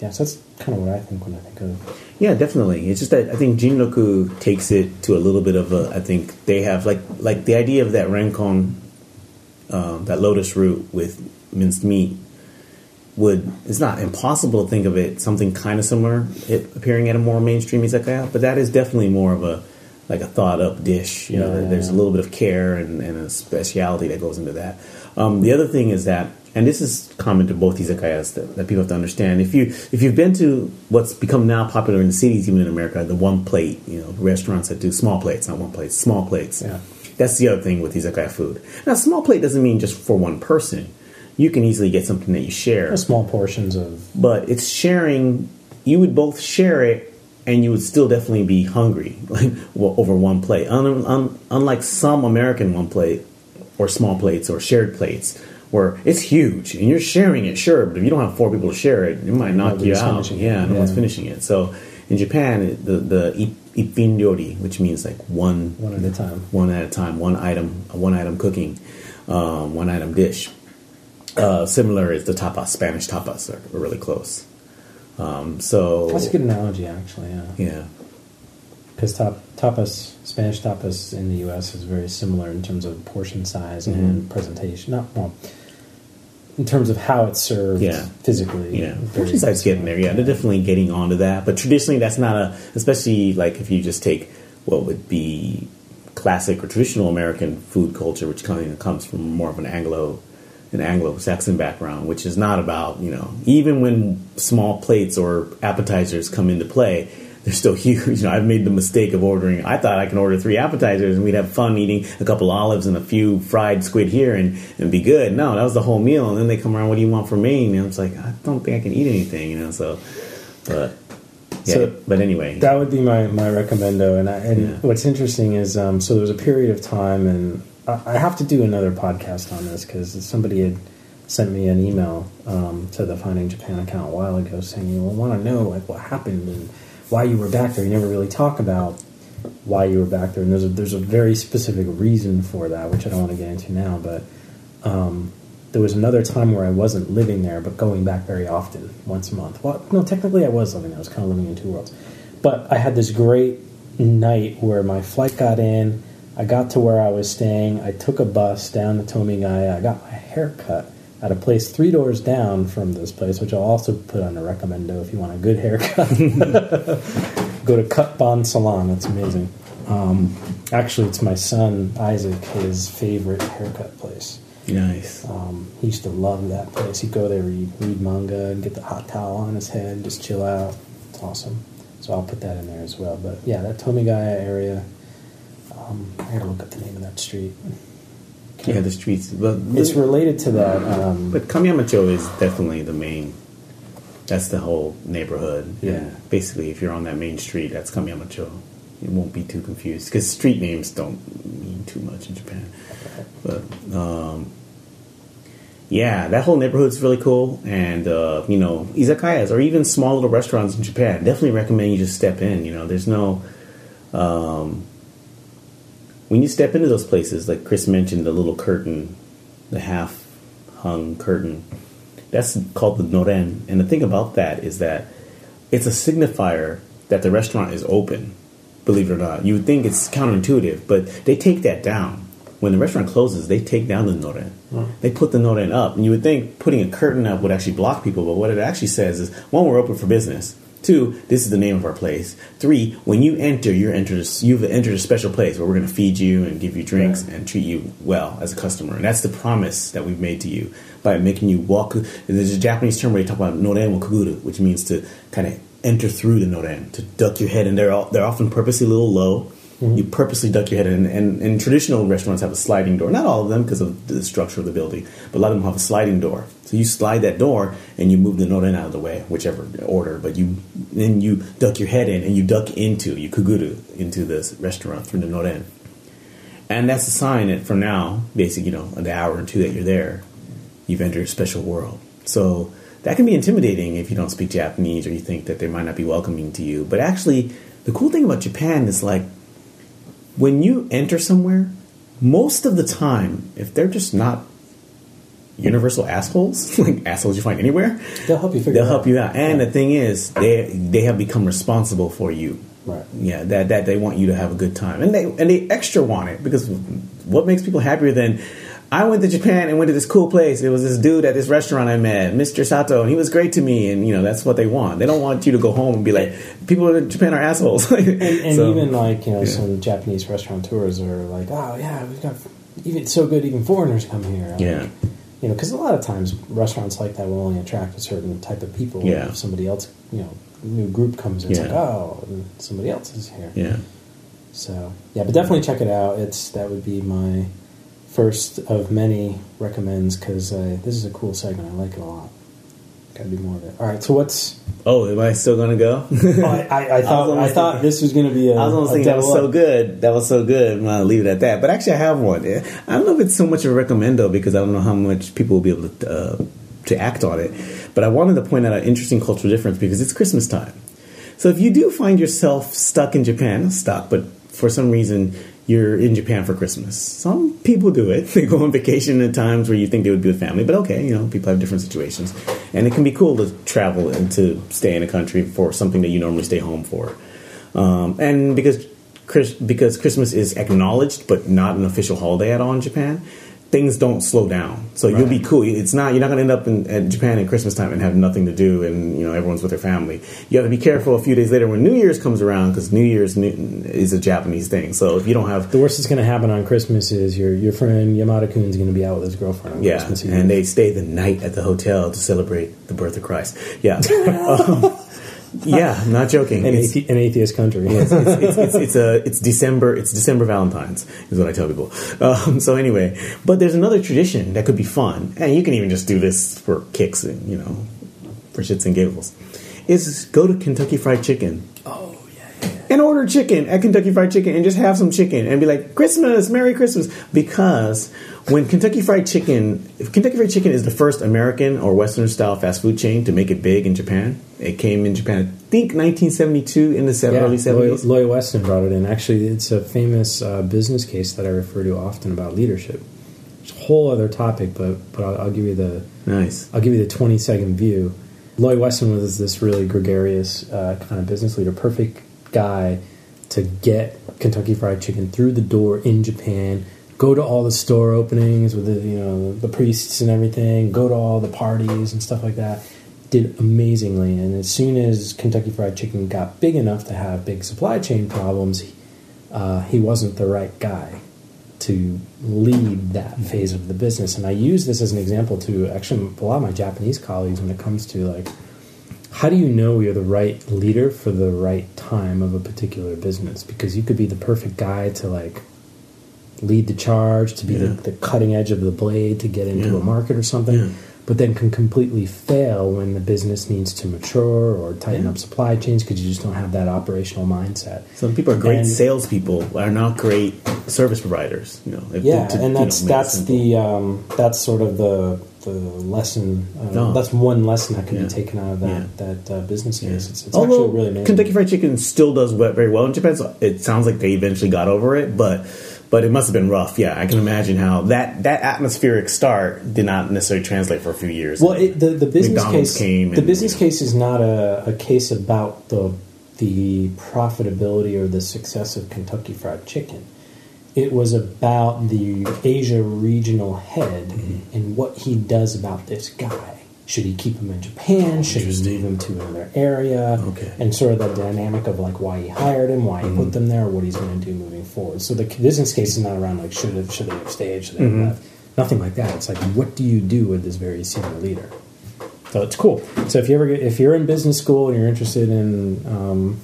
yeah, so that's kind of what I think when I think of. Yeah, definitely. It's just that I think Jinroku takes it to a little bit of a. I think they have like like the idea of that renkon, um, that lotus root with minced meat. Would it's not impossible to think of it something kind of similar it appearing at a more mainstream izakaya, but that is definitely more of a like a thought up dish. You know, Yeah. there's a little bit of care and, and a speciality that goes into that. Um, the other thing is that, and this is common to both izakayas that, that people have to understand. If you if you've been to what's become now popular in the cities, even in America, the one plate, you know, restaurants that do small plates, not one plate, small plates. Yeah. That's the other thing with izakaya food. Now, small plate doesn't mean just for one person. You can easily get something that you share Small portions of but it's sharing. You would both share it, and you would still definitely be hungry, like well, over one plate. Un, un, unlike some American one plate or small plates or shared plates, where it's huge and you're sharing it, sure, but if you don't have four people to share it, it might knock Nobody's you out. finishing it. Yeah, no one's finishing it. So in Japan, the the ip- which means like one one at a time. one at a time, one item, one item cooking, um, one item dish. Uh, similar is the tapas, Spanish tapas are, are really close. Um, so That's a good analogy, actually. Yeah. yeah, Because top, tapas, Spanish tapas in the U.S. is very similar in terms of portion size Mm-hmm. and presentation. Not well, in terms of how it's served Yeah. physically. yeah. Portion size getting there. Yeah, they're definitely getting onto that. But traditionally, that's not a. Especially like if you just take what would be classic or traditional American food culture, which kind of comes from more of an Anglo an Anglo-Saxon background, which is not about you know even when small plates or appetizers come into play, they're still huge. You know, I've made the mistake of ordering. I thought I can order three appetizers and we'd have fun eating a couple olives and a few fried squid here and and be good. No, that was the whole meal. And then they come around, what do you want for main? And it's like I don't think I can eat anything. You know, so but yeah. So- but anyway, That would be my, my recommendo. And, I, and Yeah. what's interesting is um, so there was a period of time in I I have to do another podcast on this because somebody had sent me an email um, to the Finding Japan account a while ago saying, "You want to know like what happened and why you were back there." You never really talk about why you were back there, and there's a, there's a very specific reason for that, which I don't want to get into now. But um, there was another time where I wasn't living there, but going back very often, once a month. Well, no, technically I was living there. I was kind of living in two worlds. But I had this great night where my flight got in. I got to where I was staying. I took a bus down to Tomigaya. I got my hair cut at a place three doors down from this place, which I'll also put on a recommendo if you want a good haircut. Go to Cut Bond Salon. It's amazing. Um, actually, it's my son Isaac, his favorite haircut place. Nice. Um, he used to love that place. He'd go there, read, read manga, and get the hot towel on his head, just chill out. It's awesome. So I'll put that in there as well. But yeah, that Tomigaya area. Um, I gotta look up the name of that street. Yeah, the streets. But It's related to that. Um, But Kamiyamacho is definitely the main. That's the whole neighborhood. Yeah. And basically, if you're on that main street, that's Kamiyamacho. You won't be too confused because street names don't mean too much in Japan. But um, yeah, that whole neighborhood's really cool. And uh, you know, izakayas or even small little restaurants in Japan definitely recommend you just step in. You know, there's no. Um, when you step into those places, like Chris mentioned, the little curtain, the half hung curtain, that's called the noren. And the thing about that is that it's a signifier that the restaurant is open, believe it or not. You would think it's counterintuitive, but they take that down. When the restaurant closes, they take down the noren. They put the noren up. And you would think putting a curtain up would actually block people, but what it actually says is one, we're open for business. Two, this is the name of our place. Three, when you enter, you're entered, you've entered a special place where we're going to feed you and give you drinks Right. and treat you well as a customer. And that's the promise that we've made to you by making you walk. There's a Japanese term where they talk about noren wo kuguru, which means to kind of enter through the noren, to duck your head. And they're all, they're often purposely a little low. You purposely duck your head in. And, and traditional restaurants have a sliding door. Not all of them because of the structure of the building, but a lot of them have a sliding door. So you slide that door and you move the noren out of the way, whichever order. But you then you duck your head in and you duck into, you kuguru into this restaurant through the noren. And that's a sign that from now, basically, you know, an hour or two that you're there, you've entered a special world. So that can be intimidating if you don't speak Japanese or you think that they might not be welcoming to you. But actually, the cool thing about Japan is like when you enter somewhere, most of the time, if they're just not universal assholes, like assholes you find anywhere, they'll help you figure. they'll it help out. you out. And the thing is, they they have become responsible for you. Right. Yeah, that that they want you to have a good time, and they and they extra want it because what makes people happier than I went to Japan and went to this cool place. It was this dude at this restaurant I met, Mr. Sato, and he was great to me. And you know that's what they want. They don't want you to go home and be like, people in Japan are assholes. And, and So, even like you know yeah. some Japanese restaurateurs are like, oh yeah, we've got even so good even foreigners come here. Like, Yeah. You know, because a lot of times restaurants like that will only attract a certain type of people. Yeah. If somebody else, you know, new group comes in, it's Yeah. like, oh, somebody else is here. yeah, So yeah, but definitely check it out. It's that would be my first of many recommends because uh, this is a cool segment. I like it a lot. Got to do more of it. All right, so what's? Oh, am I still gonna go? Oh, I, I, I thought I, almost thought thinking- this was to be a. I was almost thinking that was double so good. That was so good. I'm gonna leave it at that. But actually, I have one. I don't know if it's so much of a recommendo because I don't know how much people will be able to uh, to act on it. But I wanted to point out an interesting cultural difference because it's Christmas time. So if you do find yourself stuck in Japan, stuck, but for some reason you're in Japan for Christmas. Some people do it. They go on vacation at times where you think they would be with family, but okay, you know, people have different situations. And it can be cool to travel and to stay in a country for something that you normally stay home for. Um, and because Chris, because Christmas is acknowledged but not an official holiday at all in Japan, things don't slow down. So you'll be cool. It's not you're not going to end up in at Japan at Christmas time and have nothing to do, and you know everyone's with their family. You have to be careful a few days later when New Year's comes around because New Year's new- is a Japanese thing. So if you don't have The worst that's going to happen on Christmas is your your friend Yamada Kun's going to be out with his girlfriend on yeah, Christmas Eve. and they stay the night at the hotel to celebrate the birth of Christ. Yeah, Um, yeah, not joking. an, athe- an atheist country. it's, it's, it's, it's a it's December it's December Valentine's is what I tell people. Um, so anyway, but there's another tradition that could be fun, and you can even just do this for kicks and you know for shits and giggles. Is go to Kentucky Fried Chicken oh yeah, yeah. and order chicken at Kentucky Fried Chicken and just have some chicken and be like, Christmas, Merry Christmas. Because when Kentucky Fried Chicken, Kentucky Fried Chicken is the first American or Western style fast food chain to make it big in Japan. It came in Japan, I think 1972 in the sev- early 70s. Loy, Loy Weston brought it in. Actually, it's a famous uh, business case that I refer to often about leadership. It's a whole other topic, but but I'll, I'll give you the Nice. I'll give you the 20 second view. Lloyd Weston was this really gregarious uh, kind of business leader, perfect guy to get Kentucky Fried Chicken through the door in Japan. Go to all the store openings with the you know the priests and everything. Go to all the parties and stuff like that. Did amazingly, and as soon as Kentucky Fried Chicken got big enough to have big supply chain problems, uh, he wasn't the right guy to lead that phase of the business. And I use this as an example to actually a lot of my Japanese colleagues when it comes to like, how do you know you're the right leader for the right time of a particular business? Because you could be the perfect guy to like lead the charge, to be the, Yeah. the cutting edge of the blade to get into Yeah. a market or something. Yeah. But then can completely fail when the business needs to mature or tighten Yeah. up supply chains because you just don't have that operational mindset. Some people are great And- salespeople, are not great service providers. You know, if- Yeah, to- and you know, that's that's the um, that's sort of the the lesson. Uh, No. That's one lesson that can Yeah. be taken out of that that uh, business Yeah. case. It's, it's Although actually really amazing. Kentucky Fried Chicken still does very well in Japan, so it sounds like they eventually got over it, but but it must have been rough. Yeah, I can imagine how that that atmospheric start did not necessarily translate for a few years. Well, it, the the business McDonald's case came the and, business you know. case is not a, a case about the the profitability or the success of Kentucky Fried Chicken. It was about the Asia regional head Mm-hmm. and what he does about this guy. Should he keep him in Japan? Should he move him to another area? Okay. And sort of the dynamic of like why he hired him, why he Mm-hmm. put them there, what he's going to do moving forward. So the business case is not around like should have should they have stayed, should they Mm-hmm. left. Nothing like that. It's like what do you do with this very senior leader? So it's cool. So if you ever get, if you're in business school and you're interested in um,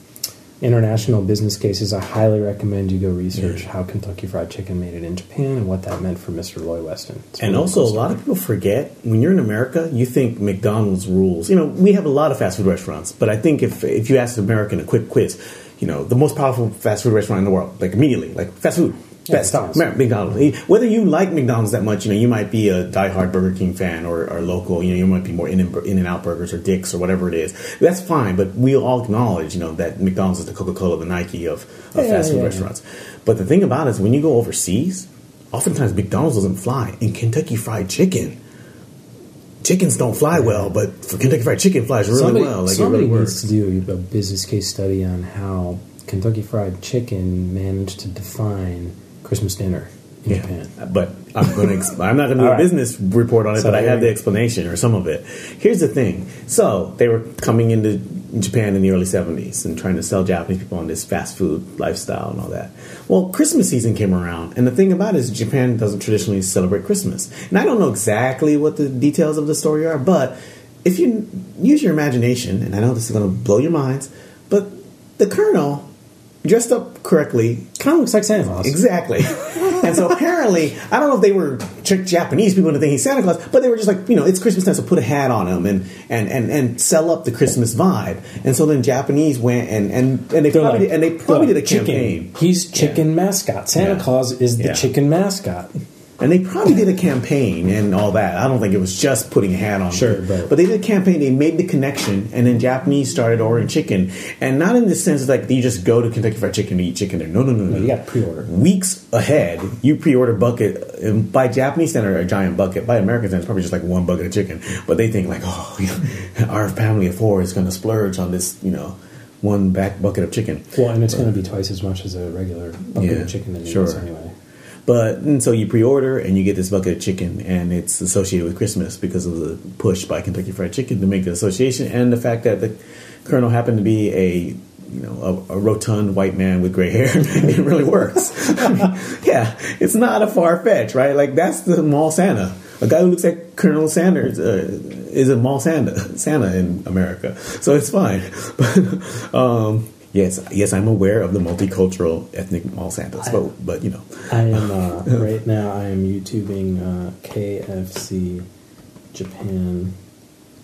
international business cases, I highly recommend you go research Yeah. how Kentucky Fried Chicken made it in Japan and what that meant for Mr. Loy Weston. It's And really also, cool a lot of people forget when you're in America, you think McDonald's rules. You know, we have a lot of fast food restaurants, but I think if if you ask an American a quick quiz, you know, the most powerful fast food restaurant in the world, like immediately, like fast food, best McDonald's. McDonald's. Whether you like McDonald's that much, you know, you might be a diehard Burger King fan or, or local. You know, you might be more in and, in and out burgers or Dick's or whatever it is. That's fine, but we all acknowledge, you know, that McDonald's is the Coca Cola, the Nike of, of Yeah, fast food yeah, yeah. restaurants. But the thing about it is, when you go overseas, oftentimes McDonald's doesn't fly. In Kentucky Fried Chicken, chickens don't fly well, but for Kentucky Fried Chicken flies really somebody, well. Like it somebody really needs works. to do a business case study on how Kentucky Fried Chicken managed to define Christmas dinner in Yeah, Japan. but I'm going to. Exp- I'm not going to do a right. business report on it, So but I have the explanation or some of it. Here's the thing: so they were coming into Japan in the early '70s and trying to sell Japanese people on this fast food lifestyle and all that. Well, Christmas season came around, and the thing about it is Japan doesn't traditionally celebrate Christmas. And I don't know exactly what the details of the story are, but if you use your imagination, and I know this is going to blow your minds, but the colonel dressed up correctly Kind of looks like Santa Claus. Exactly. and so apparently, I don't know if they were trick Japanese people into thinking he's Santa Claus, but they were just like, you know, it's Christmas time, so put a hat on him and and and, and sell up the Christmas vibe. And so then Japanese went and and, and they They're probably like- did, and they probably did a chicken. campaign. He's chicken mascot. Santa Yeah. Claus is the Yeah. chicken mascot. And they probably did a campaign and all that. I don't think it was just putting a hat on. Sure, him. but- they did a campaign. They made the connection, and then Japanese started ordering chicken, and not in the sense like you just go to Kentucky Fried Chicken to eat chicken there. No, no, no, no. You got pre-order. weeks ahead, you pre-order bucket and by Japanese standard a giant bucket. By American standards, it's probably just like one bucket of chicken. But they think like, oh, you know, our family of four is going to splurge on this, you know, one back bucket of chicken. Well, and it's going to be twice as much as a regular bucket Yeah, of chicken in the sure. Anyway. But and so you pre-order and you get this bucket of chicken, and it's associated with Christmas because of the push by Kentucky Fried Chicken to make the association, and the fact that the colonel happened to be a you know a, a rotund white man with gray hair. it really works. Yeah, it's not a far fetch, right? Like that's the mall Santa. A guy who looks like Colonel Sanders uh, is a mall Santa, Santa in America, so it's fine. But um, yes, yes, I'm aware of the multicultural ethnic mall Santas, but but you know. I am uh, right now. I am YouTubing uh, KFC Japan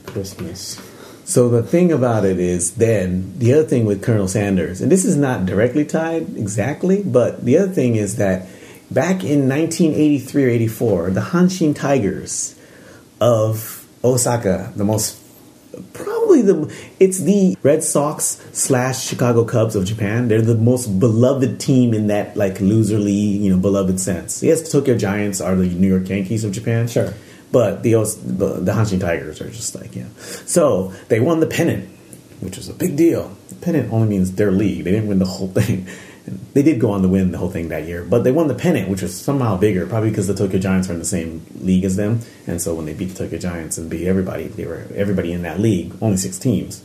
Christmas. So the thing about it is, then the other thing with Colonel Sanders, and this is not directly tied exactly, but the other thing is that back in 1983 or 84, the Hanshin Tigers of Osaka, the most probably the it's the Red Sox slash Chicago Cubs of Japan. They're the most beloved team in that like loserly, you know, beloved sense. Yes, the Tokyo Giants are the New York Yankees of Japan. Sure. But the the, the Hanshin Tigers are just like yeah. So they won the pennant, which was a big deal. The pennant only means their league. They didn't win the whole thing. They did go on to win the whole thing that year, but they won the pennant, which was somehow bigger, probably because the Tokyo Giants were in the same league as them. And so when they beat the Tokyo Giants and beat everybody, they were everybody in that league, only six teams.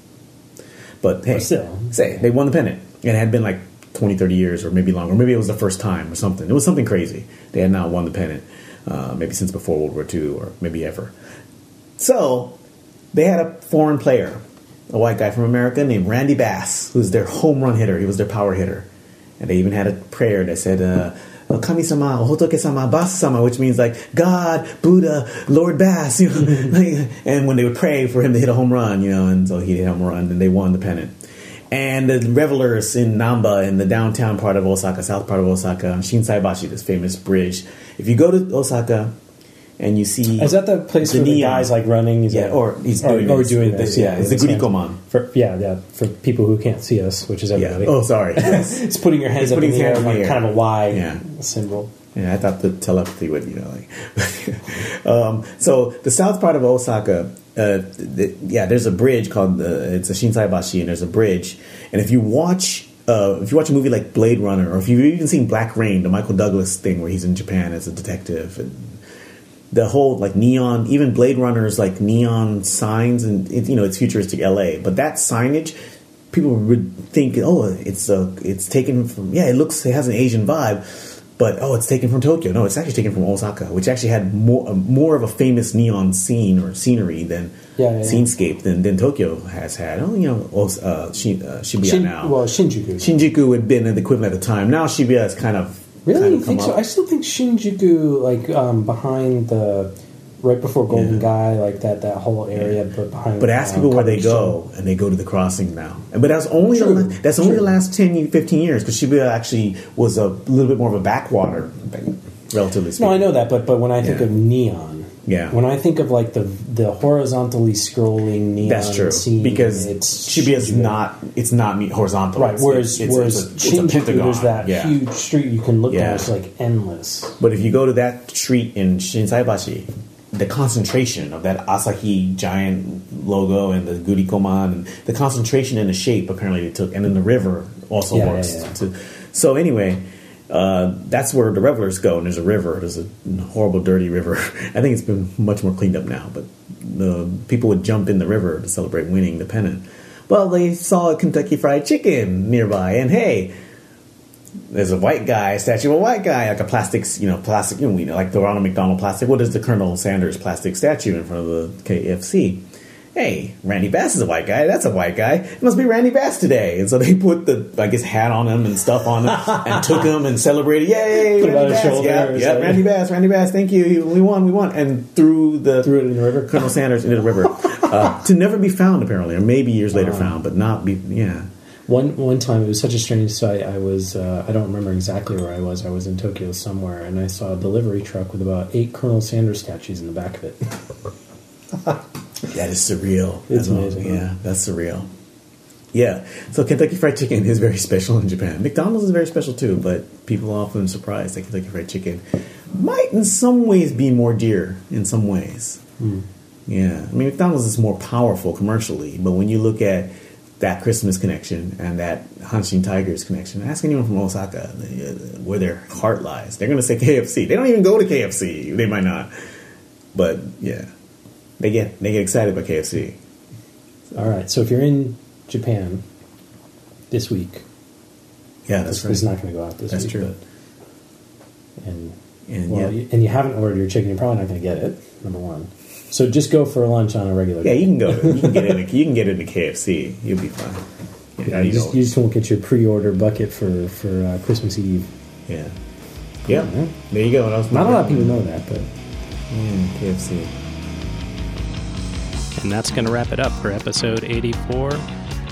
But hey, still. say they won the pennant. And it had been like 20, 30 years or maybe longer. Maybe it was the first time or something. It was something crazy. They had not won the pennant, uh, maybe since before World War II or maybe ever. So they had a foreign player, a white guy from America named Randy Bass, who's their home run hitter. He was their power hitter. And they even had a prayer that said, uh, Kami-sama, Hotoke-sama, Bass-sama, which means like God, Buddha, Lord Bass, you know. and when they would pray for him to hit a home run, you know, and so he hit a home run, and they won the pennant. And the revelers in Namba, in the downtown part of Osaka, south part of Osaka, on Shinsaibashi, this famous bridge. If you go to Osaka and you see Is that the place The where the guy's like running? Is Yeah, that- or he's doing or this doing this. yeah, it's the. Gurikoman. For yeah, yeah. For people who can't see us, which is yeah. everybody. Oh, sorry. Yes. it's putting your hands It's up in the air, the like kind of a Y Yeah. symbol. Yeah, I thought the telepathy would, you know, like. um, so the south part of Osaka, uh, the, yeah, there's a bridge called uh, it's a Shinsaibashi, and there's a bridge, and if you watch. Uh, if you watch a movie like Blade Runner, or if you've even seen Black Rain, the Michael Douglas thing where he's in Japan as a detective, and the whole like neon, even Blade Runner's like neon signs, and it, you know it's futuristic LA, but that signage, people would think, oh, it's a, it's taken from yeah, it looks it has an Asian vibe, but oh, it's taken from Tokyo. No, it's actually taken from Osaka, which actually had more uh, more of a famous neon scene or scenery than Yeah, yeah, yeah. scenescape than, than Tokyo has had. Oh, you know, Os- uh, Shin, uh, Shibuya Shin- now. Well, Shinjuku. Shinjuku would have been the equivalent at the time. Now Shibuya is kind of really, you think so? up. I still think Shinjuku, like um, behind the right before Golden Yeah. Gai, like that that whole area, but behind. But ask um, people where they go, and they go to the crossing now. But that's only the, True, that's only true. the last 10, 15 years because Shibuya actually was a little bit more of a backwater, relatively speaking. No, I know that, but but when I think Yeah. of neon, Yeah. when I think of like the the horizontally scrolling neon, That's true scene, because it's Shibuya's Shinjuku. not it's not me- horizontal. right. It's- Whereas it's, whereas it's a, Shinjuku, there's that yeah. huge street you can look Yeah. at. It's like endless. But if you go to that street in Shinsaibashi, the concentration of that Asahi giant logo and the Gurikoman and the concentration and the shape apparently they took, and then the river also Yeah, works. yeah, yeah. To, so anyway, uh, that's where the revelers go, and there's a river. There's a horrible, dirty river. I think it's been much more cleaned up now, but the people would jump in the river to celebrate winning the pennant. Well, they saw a Kentucky Fried Chicken nearby, and hey, there's a white guy, a statue of a white guy, like a plastic, you know, plastic, you know, know, like the Ronald McDonald plastic. What is the Colonel Sanders plastic statue in front of the KFC? Hey, Randy Bass is a white guy. That's a white guy. It must be Randy Bass today. And so they put the, I guess, hat on him and stuff on him and took him and celebrated. Yay, Put it on Randy his shoulder Yeah, something. Randy Bass, Randy Bass. Thank you. We won, we won. And threw the Threw it in the river? Colonel Sanders into the river uh, to never be found, apparently, or maybe years later found, but not be. Yeah. One one time it was such a strange sight. I was uh, I don't remember exactly where I was. I was in Tokyo somewhere, and I saw a delivery truck with about eight Colonel Sanders statues in the back of it. That is surreal. It's all- amazing. Yeah, that's surreal. Yeah. So Kentucky Fried Chicken is very special in Japan. McDonald's is very special too, but people are often surprised that Kentucky Fried Chicken might in some ways be more dear in some ways. Hmm. Yeah. I mean McDonald's is more powerful commercially, but when you look at that Christmas connection and that Hanshin Tigers connection, ask anyone from Osaka uh, where their heart lies. They're going to say KFC. They don't even go to KFC. They might not. But yeah. They get they get excited by KFC. All right, so if you're in Japan this week, Yeah, that's this right. is not going to go out this That's week. true. but- and And well, yeah. you, and you haven't ordered your chicken, you're probably not going to get it. Number one. So just go for lunch on a regular. Yeah, day. you can go. You can get it. You can get it in KFC. You'll be fine. Yeah, Yeah, you, just, you just won't get your pre-order bucket for for uh, Christmas Eve. yeah. Yeah. There you go. That was my Not a lot of people know that, but Mm, KFC. And that's going to wrap it up for episode 84.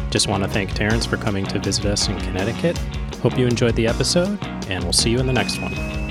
Just want to thank Terrence for coming to visit us in Connecticut. Hope you enjoyed the episode, and we'll see you in the next one.